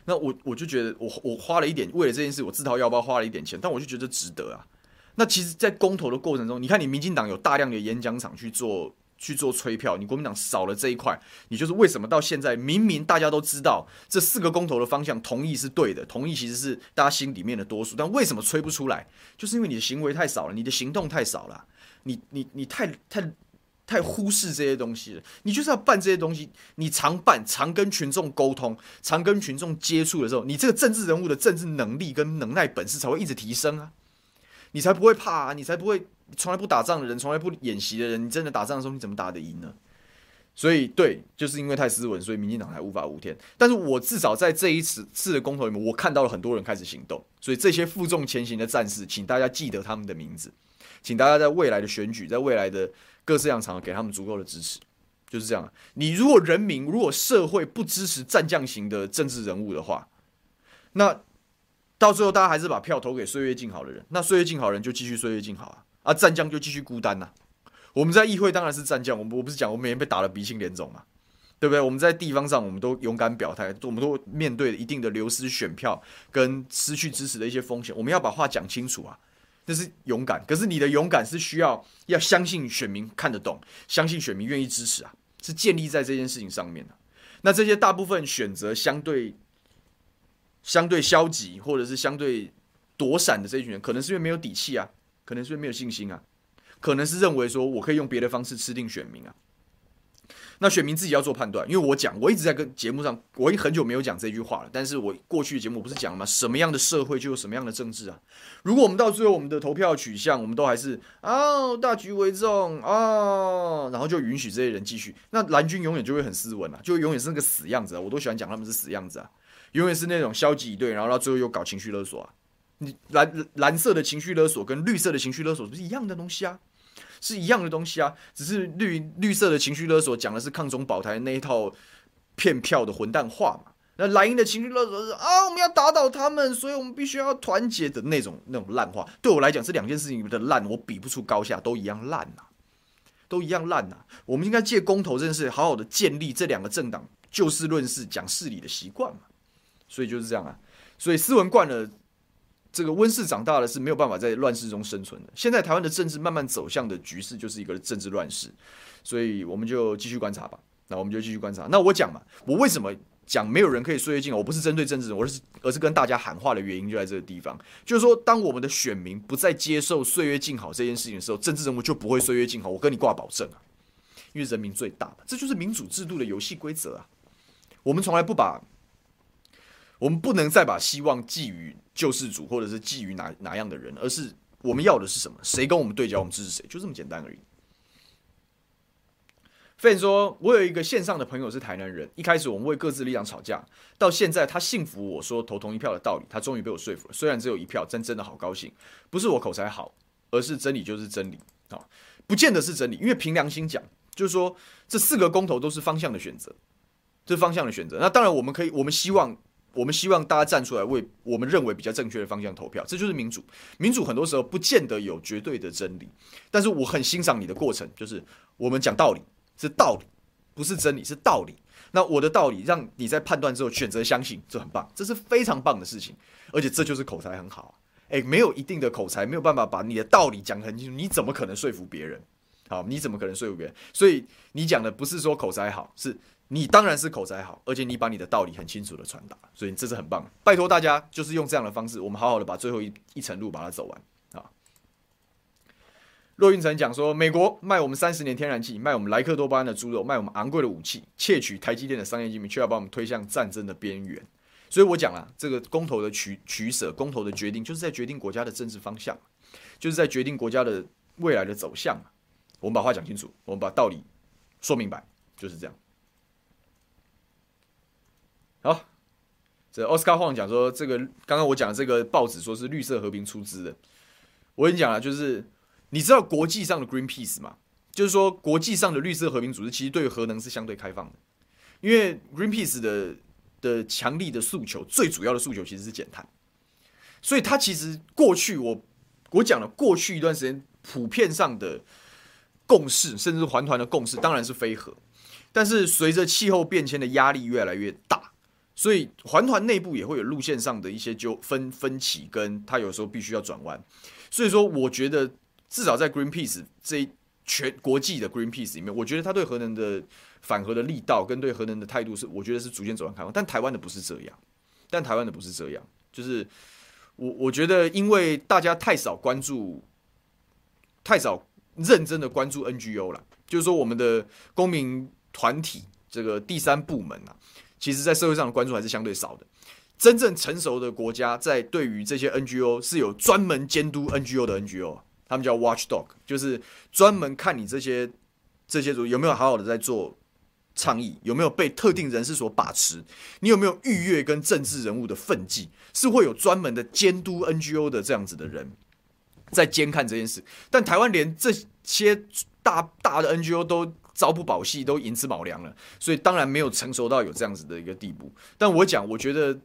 Speaker 1: 那我我就觉得我，我花了一点，为了这件事，我自掏腰包花了一点钱，但我就觉得值得啊。那其实，在公投的过程中，你看，你民进党有大量的演讲场去做。去做催票，你国民党少了这一块，你就是为什么到现在明明大家都知道这四个公投的方向，同意是对的，同意其实是大家心里面的多数，但为什么催不出来？就是因为你的行为太少了，你的行动太少了，你你你太太太忽视这些东西了。你就是要办这些东西，你常办，常跟群众沟通，常跟群众接触的时候，你这个政治人物的政治能力跟能耐本事才会一直提升啊，你才不会怕啊，你才不会。从来不打仗的人，从来不演习的人，你真的打仗的时候，你怎么打得赢呢？所以，对，就是因为太斯文，所以民进党才无法无天。但是我至少在这一次次的公投里面，我看到了很多人开始行动。所以，这些负重前行的战士，请大家记得他们的名字，请大家在未来的选举，在未来的各式样场合给他们足够的支持。就是这样。你如果人民，如果社会不支持战将型的政治人物的话，那到最后大家还是把票投给岁月静好的人。那岁月静好人就继续岁月静好啊。啊，战将就继续孤单呐、我们在议会当然是战将，我我不是讲我每天被打得鼻青脸肿嘛，对不对？我们在地方上，我们都勇敢表态，我们都面对一定的流失选票跟失去支持的一些风险，我们要把话讲清楚啊。这是勇敢，可是你的勇敢是需要要相信选民看得懂，相信选民愿意支持啊，是建立在这件事情上面的。那这些大部分选择相对相对消极或者是相对躲闪的这一群人，可能是因为没有底气啊。可能是因为没有信心啊，可能是认为说我可以用别的方式吃定选民啊。那选民自己要做判断，因为我讲，我一直在跟节目上，我已经很久没有讲这句话了。但是我过去的节目不是讲了吗？什么样的社会就有什么样的政治啊。如果我们到最后我们的投票取向，我们都还是哦大局为重哦，然后就允许这些人继续，那蓝军永远就会很斯文啊，就永远是那个死样子啊。我都喜欢讲他们是死样子啊，永远是那种消极以对，然后到最后又搞情绪勒索啊。你蓝蓝色的情绪勒索跟绿色的情绪勒索不是一样的东西啊，是一样的东西啊，只是绿绿色的情绪勒索讲的是抗中保台那一套骗票的混蛋话嘛，那蓝营的情绪勒索是啊，我们要打倒他们，所以我们必须要团结的那种那种烂话，对我来讲这两件事情的烂，我比不出高下，都一样烂呐，都一样烂呐。我们应该借公投这件事，好好的建立这两个政党就事论事、讲事理的习惯嘛。所以就是这样啊，所以斯文惯了。这个温室长大了是没有办法在乱世中生存的。现在台湾的政治慢慢走向的局势就是一个政治乱世，所以我们就继续观察吧。那我们就继续观察。那我讲嘛，我为什么讲没有人可以岁月静好？我不是针对政治人，我是而是跟大家喊话的原因就在这个地方，就是说，当我们的选民不再接受岁月静好这件事情的时候，政治人物就不会岁月静好。我跟你挂保证啊，因为人民最大，这就是民主制度的游戏规则啊。我们从来不把。我们不能再把希望寄予救世主，或者是寄予哪哪样的人，而是我们要的是什么？谁跟我们对焦，我们支持谁，就这么简单而已。费说：“我有一个线上的朋友是台南人，一开始我们为各自力量吵架，到现在他信服我说投同一票的道理，他终于被我说服了。虽然只有一票，真真的好高兴。不是我口才好，而是真理就是真理啊，不见得是真理，因为凭良心讲，就是说这四个公投都是方向的选择，这方向的选择。那当然我们可以，我们希望。”我们希望大家站出来为我们认为比较正确的方向投票，这就是民主。民主很多时候不见得有绝对的真理，但是我很欣赏你的过程，就是我们讲道理是道理，不是真理，是道理。那我的道理让你在判断之后选择相信，这很棒，这是非常棒的事情。而且这就是口才很好。诶，没有一定的口才，没有办法把你的道理讲很清楚，你怎么可能说服别人？好，你怎么可能说服别人？所以你讲的不是说口才好，是。你当然是口才好，而且你把你的道理很清楚的传达，所以这是很棒。拜托大家，就是用这样的方式，我们好好的把最后一一程路把它走完啊。骆运成讲说，美国卖我们三十年天然气，卖我们莱克多巴胺的猪肉，卖我们昂贵的武器，窃取台积电的商业机密，却要把我们推向战争的边缘。所以我讲了，这个公投的取取舍，公投的决定，就是在决定国家的政治方向，就是在决定国家的未来的走向。我们把话讲清楚，我们把道理说明白，就是这样。好，这奥斯卡晃讲说，这个刚刚我讲的这个报纸说是绿色和平出资的。我跟你讲啊，就是你知道国际上的 Greenpeace 吗？就是说国际上的绿色和平组织其实对核能是相对开放的，因为 Greenpeace 的的强力的诉求，最主要的诉求其实是减碳，所以它其实过去我我讲了过去一段时间普遍上的共识，甚至是环团的共识，当然是非核，但是随着气候变迁的压力越来越大。所以环团内部也会有路线上的一些纠纷分歧，跟他有时候必须要转弯。所以说，我觉得至少在 Greenpeace 这一全国际的 Greenpeace 里面，我觉得他对核能的反核的力道跟对核能的态度是，我觉得是逐渐走向开放。但台湾的不是这样，但台湾的不是这样，就是我我觉得因为大家太少关注，太少认真的关注 NGO 了，就是说我们的公民团体这个第三部门啊。其实，在社会上的关注还是相对少的。真正成熟的国家，在对于这些 NGO 是有专门监督 NGO 的 NGO，他们叫 Watchdog，就是专门看你这些这些组有没有好好的在做倡议，有没有被特定人士所把持，你有没有逾越跟政治人物的分际，是会有专门的监督 NGO 的这样子的人在监看这件事。但台湾连这些大大的 NGO 都朝不保夕，都寅吃卯粮了，所以当然没有成熟到有这样子的一个地步。但我讲，我觉得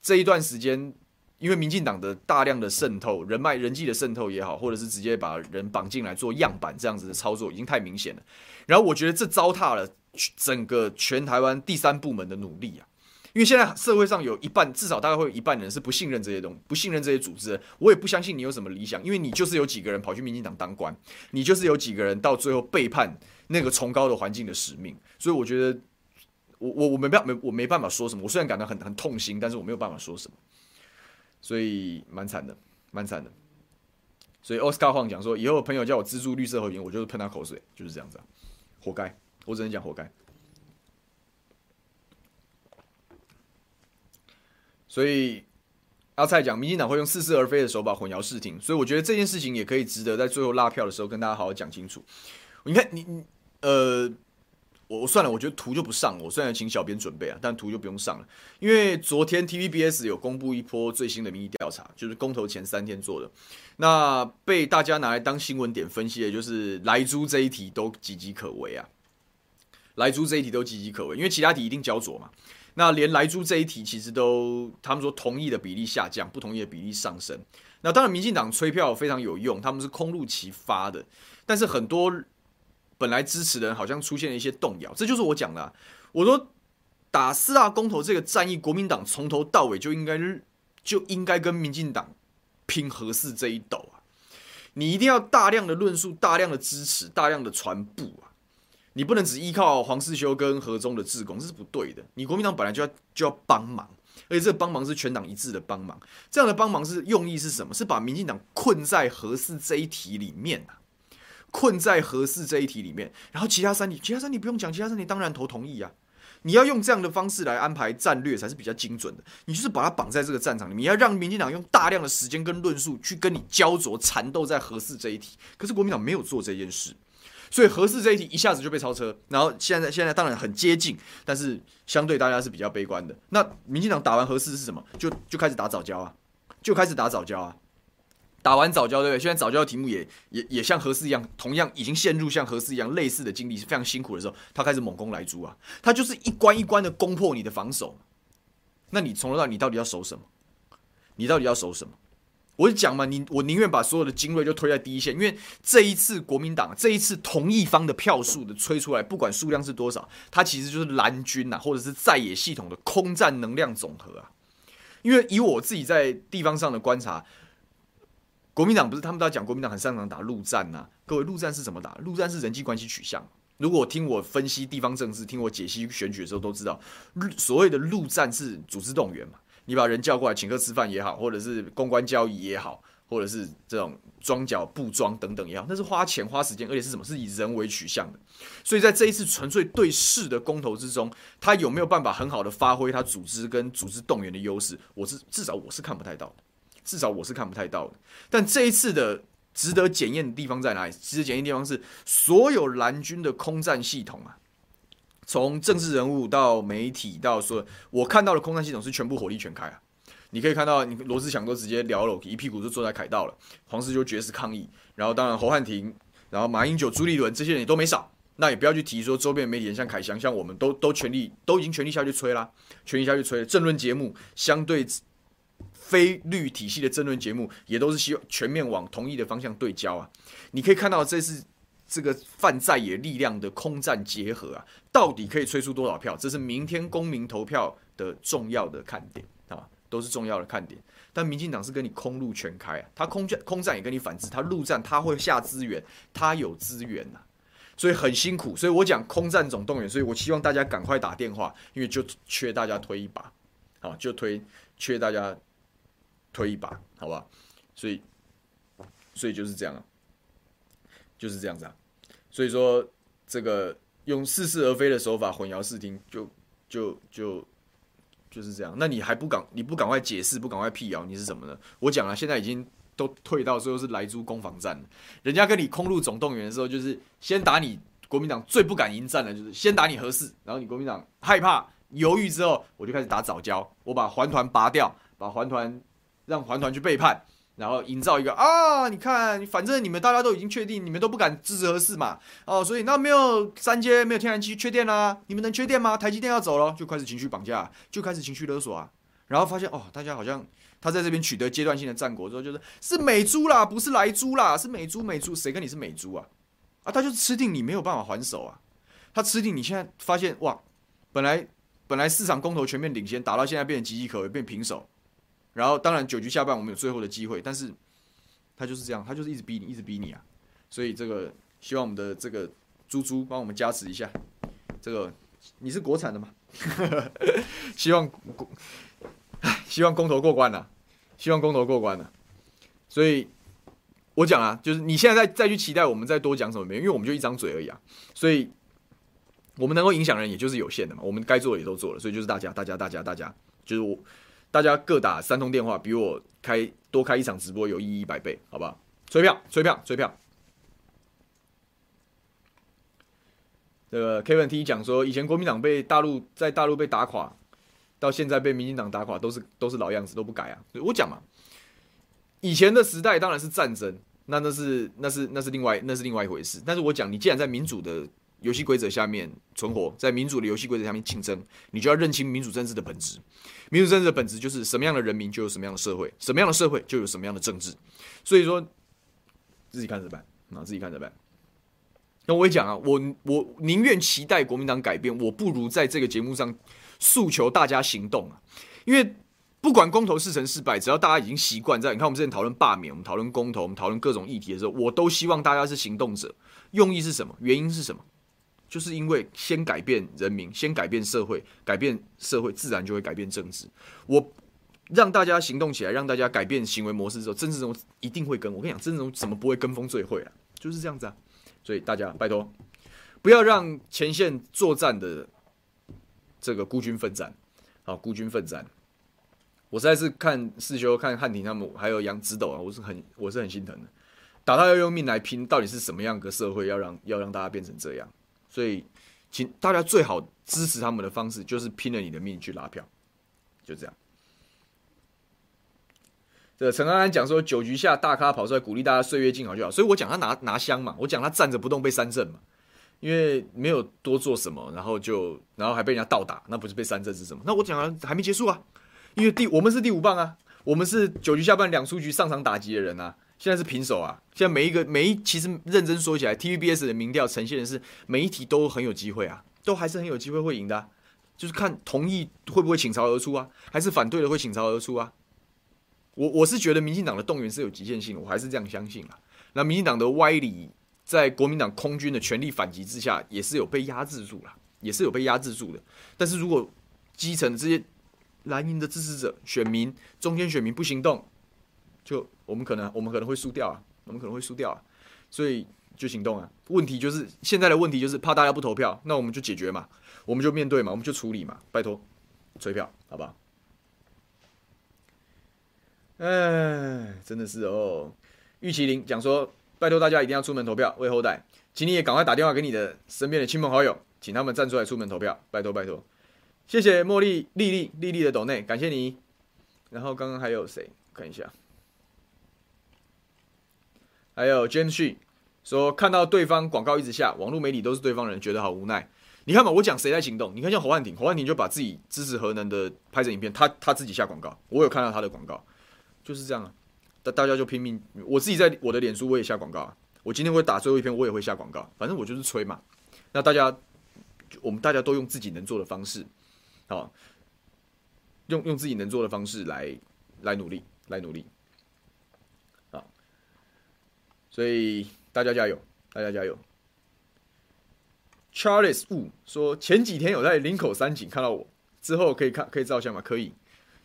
Speaker 1: 这一段时间，因为民进党的大量的渗透、人脉、人际的渗透也好，或者是直接把人绑进来做样板这样子的操作，已经太明显了。然后我觉得这糟蹋了整个全台湾第三部门的努力啊。因为现在社会上有一半，至少大概会有一半人是不信任这些东西，不信任这些组织。我也不相信你有什么理想，因为你就是有几个人跑去民进党当官，你就是有几个人到最后背叛那个崇高的环境的使命。所以我觉得我，我我没办没我没办法说什么。我虽然感到很很痛心，但是我没有办法说什么。所以蛮惨的，蛮惨的。所以奥斯卡晃讲说，以后朋友叫我资助绿色和平，我就是喷他口水，就是这样子啊，活该。我只能讲活该。所以阿蔡讲，民进党会用似是而非的手法混淆视听，所以我觉得这件事情也可以值得在最后拉票的时候跟大家好好讲清楚。你看，你呃，我我算了，我觉得图就不上，我虽然请小编准备啊，但图就不用上了，因为昨天 TVBS 有公布一波最新的民意调查，就是公投前三天做的，那被大家拿来当新闻点分析的，就是莱猪这一题都岌岌可危啊，莱猪这一题都岌岌可危，因为其他题一定焦灼嘛。那连莱猪这一题，其实都他们说同意的比例下降，不同意的比例上升。那当然，民进党催票非常有用，他们是空路齐发的。但是很多本来支持的人好像出现了一些动摇，这就是我讲的。我说打四大公投这个战役，国民党从头到尾就应该就应该跟民进党拼合四这一斗啊！你一定要大量的论述，大量的支持，大量的传播啊！你不能只依靠黄世修跟何忠的志工，这是不对的。你国民党本来就要就要帮忙，而且这个帮忙是全党一致的帮忙。这样的帮忙是用意是什么？是把民进党困在核四这一题里面啊，困在核四这一题里面。然后其他三题，其他三题不用讲，其他三题当然投同意啊。你要用这样的方式来安排战略才是比较精准的。你就是把它绑在这个战场里面，你要让民进党用大量的时间跟论述去跟你焦灼缠斗在核四这一题。可是国民党没有做这件事。所以核四这一题一下子就被超车，然后现在现在当然很接近，但是相对大家是比较悲观的。那民进党打完核四是什么？就就开始打藻礁啊，就开始打藻礁啊。打完藻礁对不对？现在早教的题目也也也像核四一样，同样已经陷入像核四一样类似的经历，是非常辛苦的时候，他开始猛攻莱猪啊，他就是一关一关的攻破你的防守。那你从头到你到底要守什么？你到底要守什么？我就讲嘛，你我宁愿把所有的精锐就推在第一线，因为这一次国民党这一次同一方的票数的吹出来，不管数量是多少，它其实就是蓝军呐，或者是在野系统的空战能量总和啊。因为以我自己在地方上的观察，国民党不是他们都在讲国民党很擅长打陆战呐？各位陆战是怎么打？陆战是人际关系取向。如果听我分析地方政治，听我解析选举的时候，都知道，所谓的陆战是组织动员嘛。你把人叫过来请客吃饭也好，或者是公关交易也好，或者是这种装脚布装等等也好，那是花钱花时间，而且是什么？是以人为取向的。所以在这一次纯粹对事的公投之中，他有没有办法很好的发挥他组织跟组织动员的优势？我是至少我是看不太到的，至少我是看不太到的。但这一次的值得检验的地方在哪里？值得检验地方是所有蓝军的空战系统啊，从政治人物到媒体到说，我看到的空战系统是全部火力全开啊。你可以看到，你罗志祥都直接撩了，一屁股就坐在凯道了。黄士修绝食抗议，然后当然侯汉廷，然后马英九、朱立伦这些人也都没少。那也不要去提说周边媒体人像凯翔，像我们都都全力都已经全力下去吹啦，全力下去吹。政论节目相对非绿体系的政论节目，也都是希望全面往同一的方向对焦啊。你可以看到，这次这个泛在野力量的空战结合啊，到底可以吹出多少票？这是明天公民投票的重要的看点啊。都是重要的看点，但民进党是跟你空路全开啊，他空战空战也跟你反制，他陆战他会下资源，他有资源呐、啊，所以很辛苦，所以我讲空战总动员，所以我希望大家赶快打电话，因为就缺大家推一把，好，就推缺大家推一把，好吧，所以所以就是这样啊，就是这样子啊，所以说这个用似是而非的手法混淆视听，就就就。就是这样，那你还不赶你不赶快解释，不赶快辟谣，你是什么呢？我讲了，现在已经都退到最后是莱猪攻防战，人家跟你空路总动员的时候，就是先打你国民党最不敢迎战的，就是先打你合适，然后你国民党害怕犹豫之后，我就开始打藻礁，我把环团拔掉，把环团让环团去背叛。然后营造一个啊，你看，反正你们大家都已经确定，你们都不敢支持核四嘛，哦，所以那没有三阶，没有天然气缺电啦、你们能缺电吗？台积电要走了，就开始情绪绑架，就开始情绪勒索啊。然后发现哦，大家好像他在这边取得阶段性的战果之后，就是是美猪啦，不是莱猪啦，是美猪美猪，谁跟你是美猪啊？啊，他就吃定你没有办法还手啊，他吃定你现在发现哇，本来本来市场公投全面领先，打到现在变得岌岌可危，变平手。然后，当然九局下半我们有最后的机会，但是他就是这样，他就是一直逼你，一直逼你啊！所以这个希望我们的这个猪猪帮我们加持一下。这个你是国产的吗？希望公，希望公投过关了，希望公投过关了，所以我讲啊，就是你现在再再去期待我们再多讲什么没有，因为我们就一张嘴而已啊。所以我们能够影响人也就是有限的嘛。我们该做的也都做了，所以就是大家，大家，大家，大家，就是我。大家各打三通电话，比我开多开一场直播有意义一百倍，好不好？催票，催票，催票。这个 Kevin T 讲说，以前国民党被大陆在大陆被打垮，到现在被民进党打垮，都是都是老样子，都不改啊。我讲嘛，以前的时代当然是战争，那那是那是那是另外那是另外一回事。但是我讲，你既然在民主的游戏规则下面存活，在民主的游戏规则下面竞争，你就要认清民主政治的本质。民主政治的本质就是什么样的人民就有什么样的社会，什么样的社会就有什么样的政治。所以说，自己看着办啊，自己看着办。那我也讲啊，我我宁愿期待国民党改变，我不如在这个节目上诉求大家行动啊。因为不管公投是成是败，只要大家已经习惯在，你看我们之前讨论罢免，我们讨论公投，我们讨论各种议题的时候，我都希望大家是行动者。用意是什么？原因是什么？就是因为先改变人民，先改变社会，改变社会自然就会改变政治。我让大家行动起来，让大家改变行为模式之后，政治中一定会跟。我跟你讲，政治中怎么不会跟风最会啊？就是这样子啊。所以大家拜托，不要让前线作战的这个孤军奋战。好，孤军奋战。我实在是看四修、看汉庭他们，还有杨指导啊，我是很我是很心疼的。打他要用命来拼，到底是什么样的社会，要让要让大家变成这样？所以，请大家最好支持他们的方式，就是拼了你的命去拉票，就这样。这陈安安讲说，九局下大咖跑出来鼓励大家岁月静好就好，所以我讲他拿拿香嘛，我讲他站着不动被三振嘛，因为没有多做什么，然后就然后还被人家倒打，那不是被三振是什么？那我讲还没结束啊，因为第我们是第五棒啊，我们是九局下半两出局上场打击的人啊。现在是平手啊！现在每一个每一其实认真说起来，TVBS 的民调呈现的是每一题都很有机会啊，都还是很有机会会赢的，就是看同意会不会倾巢而出啊，还是反对的会倾巢而出啊。我我是觉得民进党的动员是有极限性的，我还是这样相信啊。那民进党的歪理在国民党空军的全力反击之下，也是有被压制住了，也是有被压制住的。但是如果基层这些蓝营的支持者、选民、中间选民不行动，就我们可能我们可能会输掉啊，我们可能会输掉啊，所以就行动啊。问题就是现在的问题就是怕大家不投票，那我们就解决嘛，我们就面对嘛，我们就处理嘛，拜托，催票，好不好？哎，真的是哦。玉麒麟讲说，拜托大家一定要出门投票，为后代，请你也赶快打电话给你的身边的亲朋好友，请他们站出来出门投票，拜托拜托。谢谢茉莉丽丽丽丽的抖内，感谢你。然后刚刚还有谁？看一下，还有 James 说看到对方广告一直下，网络媒体都是对方人，觉得好无奈。你看嘛，我讲谁在行动？你看像侯汉廷，侯汉廷就把自己支持核能的拍成影片，他他自己下广告，我有看到他的广告，就是这样啊。大大家就拼命，我自己在我的脸书我也下广告啊。我今天会打最后一篇，我也会下广告，反正我就是吹嘛。那大家，我们大家都用自己能做的方式。好，用用自己能做的方式来来努力，来努力，好，所以大家加油，大家加油。Charles Wu 说前几天有在林口山景看到我，之后可以看可以照相吗？可以。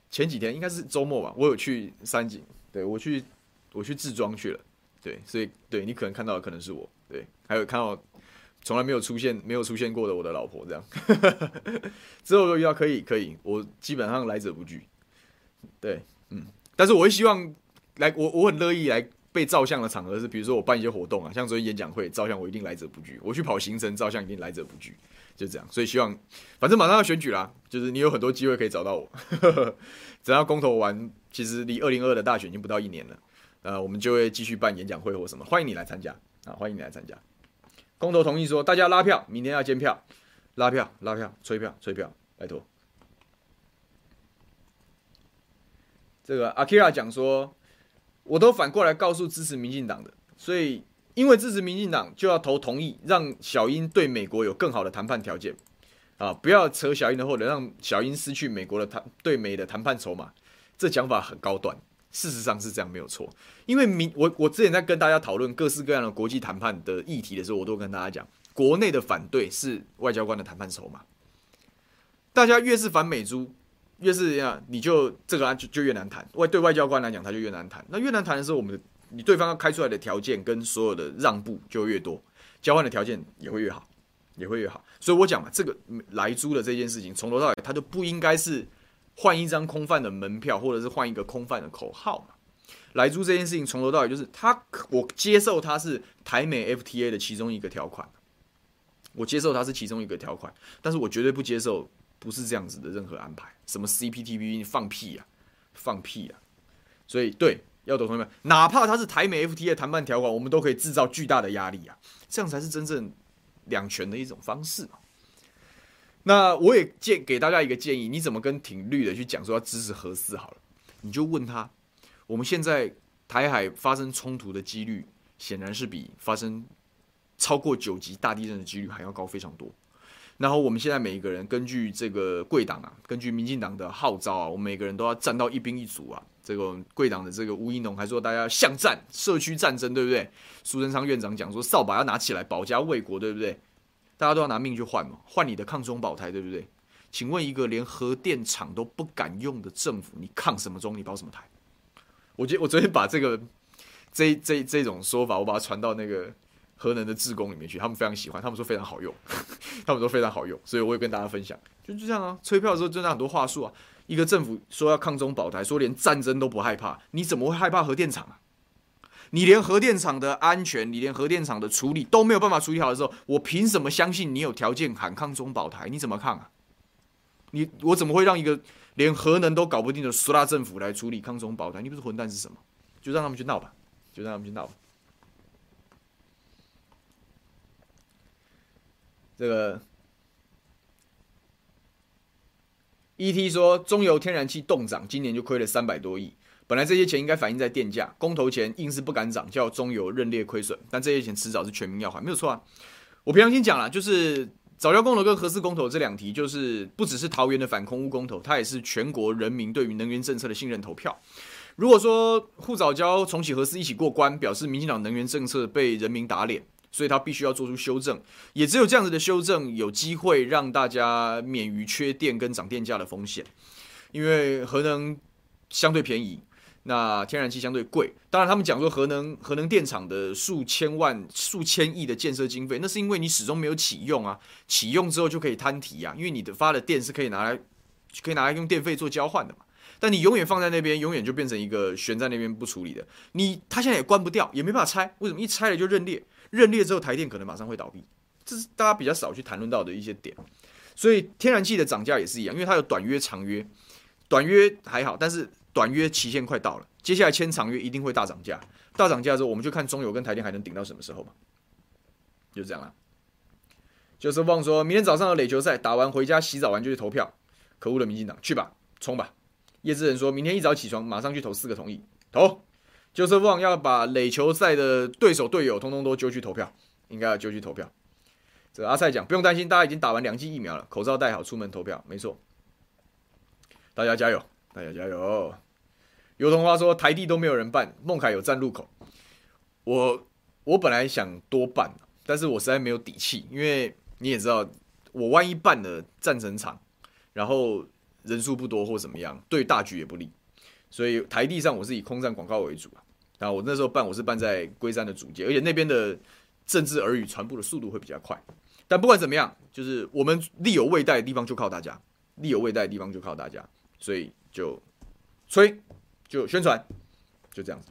Speaker 1: 前几天应该是周末吧，我有去山景，对，我去我去置装去了，对，所以对你可能看到的可能是我，对，还有看到。从来没有出现、没有出现过的我的老婆这样，之后都遇到可以可以，我基本上来者不拒。对，嗯，但是我会希望来，我我很乐意来被照相的场合是，比如说我办一些活动啊，像昨天演讲会照相，我一定来者不拒。我去跑行程照相，一定来者不拒，就这样。所以希望，反正马上要选举啦，就是你有很多机会可以找到我。只要公投完，其实离二零二二的大选已经不到一年了，呃，我们就会继续办演讲会或什么，欢迎你来参加啊，欢迎你来参加。公投同意说，大家拉票，明天要监票，拉票拉票，催票催票，拜托。这个阿 Kira 讲说，我都反过来告诉支持民进党的，所以因为支持民进党就要投同意，让小英对美国有更好的谈判条件啊，不要扯小英的后腿，让小英失去美国的谈对美的谈判筹码，这讲法很高端。事实上是这样，没有错。因为民我我之前在跟大家讨论各式各样的国际谈判的议题的时候，我都跟大家讲，国内的反对是外交官的谈判筹码。大家越是反美猪，越是这样，你就这个案就就越难谈。外对外交官来讲，他就越难谈。那越难谈的时候，我们的你对方要开出来的条件跟所有的让步就越多，交换的条件也会越好，也会越好。所以我讲嘛，这个莱猪的这件事情，从头到尾，它就不应该是。换一张空泛的门票，或者是换一个空泛的口号嘛？莱猪这件事情从头到尾就是他，我接受它是台美 FTA 的其中一个条款，我接受它是其中一个条款，但是我绝对不接受不是这样子的任何安排。什么 CPTPP 放屁呀，放屁呀！所以对，要懂同学们，哪怕它是台美 FTA 的谈判条款，我们都可以制造巨大的压力啊，这样才是真正两全的一种方式嘛。那我也建给大家一个建议，你怎么跟挺绿的去讲说要支持核四好了？你就问他，我们现在台海发生冲突的几率，显然是比发生超过九级大地震的几率还要高非常多。然后我们现在每一个人根据这个贵党啊，根据民进党的号召啊，我们每个人都要站到一兵一卒啊。这个贵党的这个吴怡农还说大家要巷战、社区战争，对不对？苏贞昌院长讲说扫把要拿起来保家卫国，对不对？大家都要拿命去换嘛，换你的抗中保台，对不对？请问一个连核电厂都不敢用的政府，你抗什么中？你保什么台？我觉得我昨天把这个这这这种说法，我把它传到那个核能的自工里面去，他们非常喜欢，他们说非常好用，他们说非常好用，所以我也跟大家分享，就就这样啊。催票的时候，真的很多话术啊。一个政府说要抗中保台，说连战争都不害怕，你怎么会害怕核电厂啊？你连核电厂的安全，你连核电厂的处理都没有办法处理好的时候，我凭什么相信你有条件喊抗中保台？你怎么抗啊？你我怎么会让一个连核能都搞不定的苏拉政府来处理抗中保台？你不是混蛋是什么？就让他们去闹吧，就让他们去闹吧。这个 ET 说，中油天然气冻涨，今年就亏了三百多亿。本来这些钱应该反映在电价，公投前硬是不敢涨，叫中油认列亏损。但这些钱迟早是全民要还，没有错啊。我平常心讲了，就是藻礁公投跟核四公投这两题，就是不只是桃园的反空污公投，它也是全国人民对于能源政策的信任投票。如果说护早交重启核四一起过关，表示民进党能源政策被人民打脸，所以他必须要做出修正。也只有这样子的修正，有机会让大家免于缺电跟涨电价的风险，因为核能相对便宜。那天然气相对贵。当然，他们讲说核能核能电厂的数千万、数千亿的建设经费，那是因为你始终没有启用啊，启用之后就可以摊提啊，因为你的发的电是可以拿来可以拿来用电费做交换的嘛。但你永远放在那边，永远就变成一个悬在那边不处理的。你它现在也关不掉，也没办法拆。为什么？一拆了就认列，认列之后台电可能马上会倒闭。这是大家比较少去谈论到的一些点。所以天然气的涨价也是一样，因为它有短约、长约。短约还好，但是短约期限快到了，接下来签长约一定会大涨价。大涨价之后，我们就看中油跟台电还能顶到什么时候嘛。就这样了。就是忘说明天早上的垒球赛打完回家洗澡完就去投票。可恶的民进党，去吧，冲吧。叶志仁说：“明天一早起床，马上去投四个同意。投，就是旺要把垒球赛的对手队友通通都揪去投票，应该要揪去投票。”这阿赛讲：“不用担心，大家已经打完两剂疫苗了，口罩戴好，出门投票。”没错，大家加油，大家加油。油桐花说：“台地都没有人办，孟凯有站路口。我我本来想多办，但是我实在没有底气，因为你也知道，我万一办了战成场，然后。”人数不多或怎么样，对大局也不利，所以台地上我是以空战广告为主啊。然后我那时候办，我是办在龟山的主街，而且那边的政治耳语传播的速度会比较快。但不管怎么样，就是我们力有未逮的地方就靠大家，力有未逮的地方就靠大家，所以就吹，就宣传，就这样子。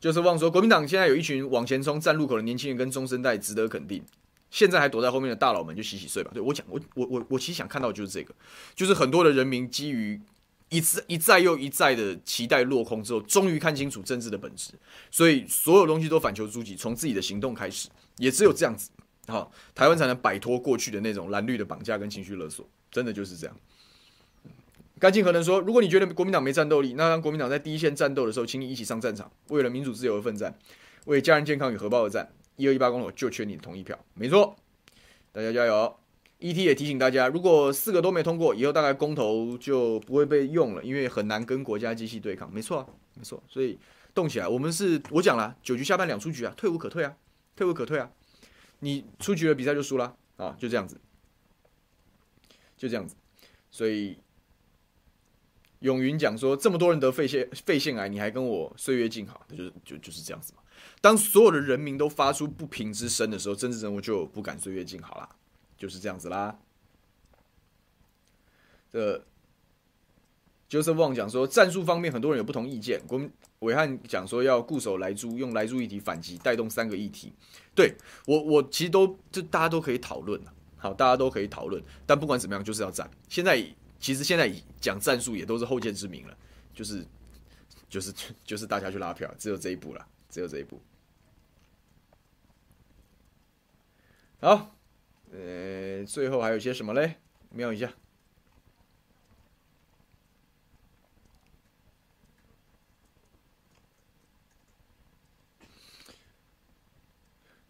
Speaker 1: 就是忘说，国民党现在有一群往前冲站路口的年轻人跟中生代，值得肯定。现在还躲在后面的大佬们就洗洗睡吧。对我讲，我我我我其实想看到的就是这个，就是很多的人民基于一次一再又一再的期待落空之后，终于看清楚政治的本质，所以所有东西都反求诸己，从自己的行动开始，也只有这样子，好，台湾才能摆脱过去的那种蓝绿的绑架跟情绪勒索，真的就是这样。干净可能说，如果你觉得国民党没战斗力，那当国民党在第一线战斗的时候，请你一起上战场，为了民主自由而奋战，为家人健康与荷包而战。一二一八公投就缺你的同意票，没错，大家加油。ET 也提醒大家，如果四个都没通过，以后大概公投就不会被用了，因为很难跟国家机器对抗。没错啊，没错，所以动起来。我们是我讲了，九局下半两出局啊，退无可退啊，退无可退啊。你出局了，比赛就输了啊，就这样子，就这样子。所以永云讲说，这么多人得肺腺肺腺癌，你还跟我岁月静好，就是就就是这样子嘛。当所有的人民都发出不平之声的时候，政治人物就不敢岁月静好了，就是这样子啦。这 Joseph Wong 讲说，战术方面很多人有不同意见。国民暐瀚讲说要固守莱猪，用莱猪议题反击，带动三个议题。对我，我其实都就大家都可以讨论，好，大家都可以讨论。但不管怎么样，就是要战。现在其实现在讲战术也都是后见之明了，就是就是就是大家去拉票，只有这一步了，只有这一步。好，呃，最后还有些什么嘞？瞄一下。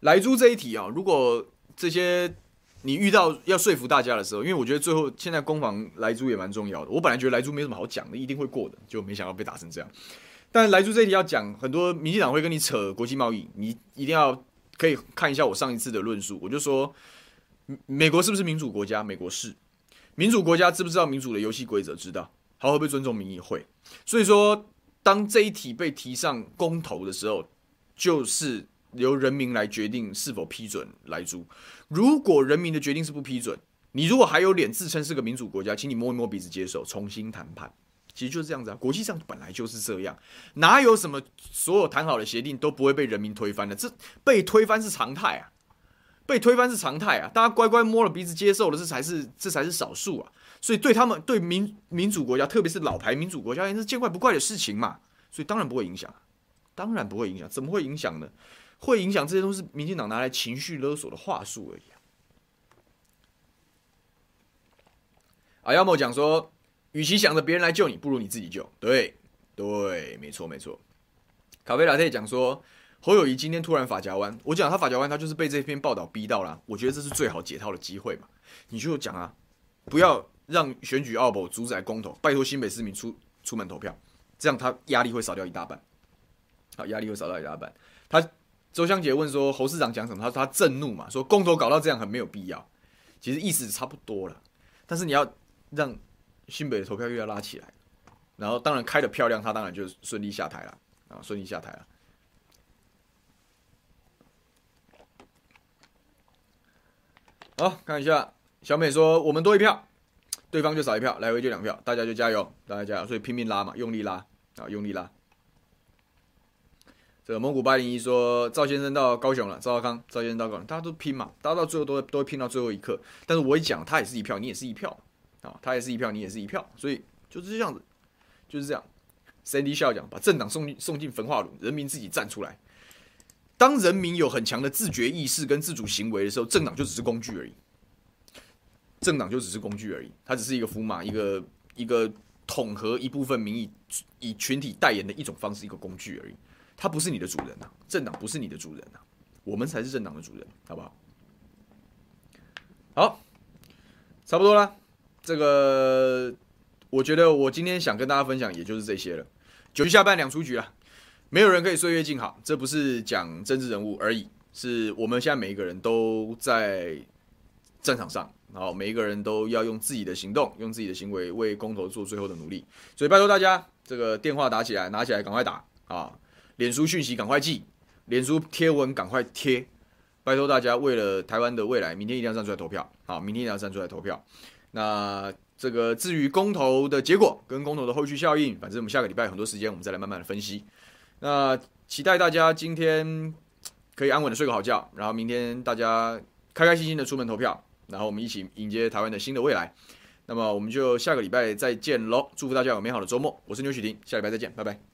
Speaker 1: 莱猪这一题啊，如果这些你遇到要说服大家的时候，因为我觉得最后现在攻防莱猪也蛮重要的。我本来觉得莱猪没什么好讲的，一定会过的，就没想到被打成这样。但莱猪这一题要讲，很多民进党会跟你扯国际贸易，你一定要。可以看一下我上一次的论述，我就说，美国是不是民主国家？美国是民主国家，知不知道民主的游戏规则？知道，好，会不会尊重民意？会。所以说，当这一题被提上公投的时候，就是由人民来决定是否批准来租。如果人民的决定是不批准，你如果还有脸自称是个民主国家，请你摸一摸鼻子接受，重新谈判。其实就是这样子啊，国际上本来就是这样，哪有什么所有谈好的协定都不会被人民推翻的？这被推翻是常态啊，被推翻是常态啊，大家乖乖摸了鼻子接受了，这才是这才是少数啊。所以对他们对民民主国家，特别是老牌民主国家，也是见怪不怪的事情嘛。所以当然不会影响，当然不会影响，怎么会影响呢？会影响这些都是民进党拿来情绪勒索的话术而已啊。啊，要么讲说。与其想着别人来救你，不如你自己救。对，对，没错，没错。咖啡老太讲说，侯友宜今天突然法夹弯，我讲他法夹弯，他就是被这篇报道逼到了。我觉得这是最好解套的机会嘛。你就讲啊，不要让选举奥博主宰公投，拜托新北市民出出门投票，这样他压力会少掉一大半。好，压力会少掉一大半。他周香杰问说，侯市长讲什么？他说他震怒嘛，说公投搞到这样很没有必要。其实意思差不多了，但是你要让。新北的投票率要拉起来，然后当然开的漂亮，他当然就顺利下台了啊，顺利下台了。好，看一下小美说我们多一票，对方就少一票，来回就两票，大家就加油，大家加油，所以拼命拉嘛，用力拉啊，用力拉。这个蒙古八零一说赵先生到高雄了，赵少康，赵先生到高雄，大家都拼嘛，大家到最后都都会拼到最后一刻。但是我一讲，他也是一票，你也是一票啊，他也是一票，你也是一票，所以就是这样子，就是这样。Sandy 笑讲，把政党送进送进焚化炉，人民自己站出来。当人民有很强的自觉意识跟自主行为的时候，政党就只是工具而已。政党就只是工具而已，它只是一个符码，一个一个统合一部分民意以群体代言的一种方式，一个工具而已。他不是你的主人呐、啊，政党不是你的主人呐、啊，我们才是政党的主人，好不好？好，差不多了。这个我觉得我今天想跟大家分享，也就是这些了。九局下半两出局了，没有人可以岁月静好。这不是讲政治人物而已，是我们现在每一个人都在战场上，然后每一个人都要用自己的行动，用自己的行为为公投做最后的努力。所以拜托大家，这个电话打起来，拿起来赶快打啊！脸书讯息赶快寄，脸书贴文赶快贴，拜托大家为了台湾的未来，明天一定要站出来投票。好，明天一定要站出来投票。那这个至于公投的结果跟公投的后续效应，反正我们下个礼拜很多时间，我们再来慢慢的分析。那期待大家今天可以安稳的睡个好觉，然后明天大家开开心心的出门投票，然后我们一起迎接台湾的新的未来。那么我们就下个礼拜再见喽，祝福大家有美好的周末。我是牛许霆，下礼拜再见，拜拜。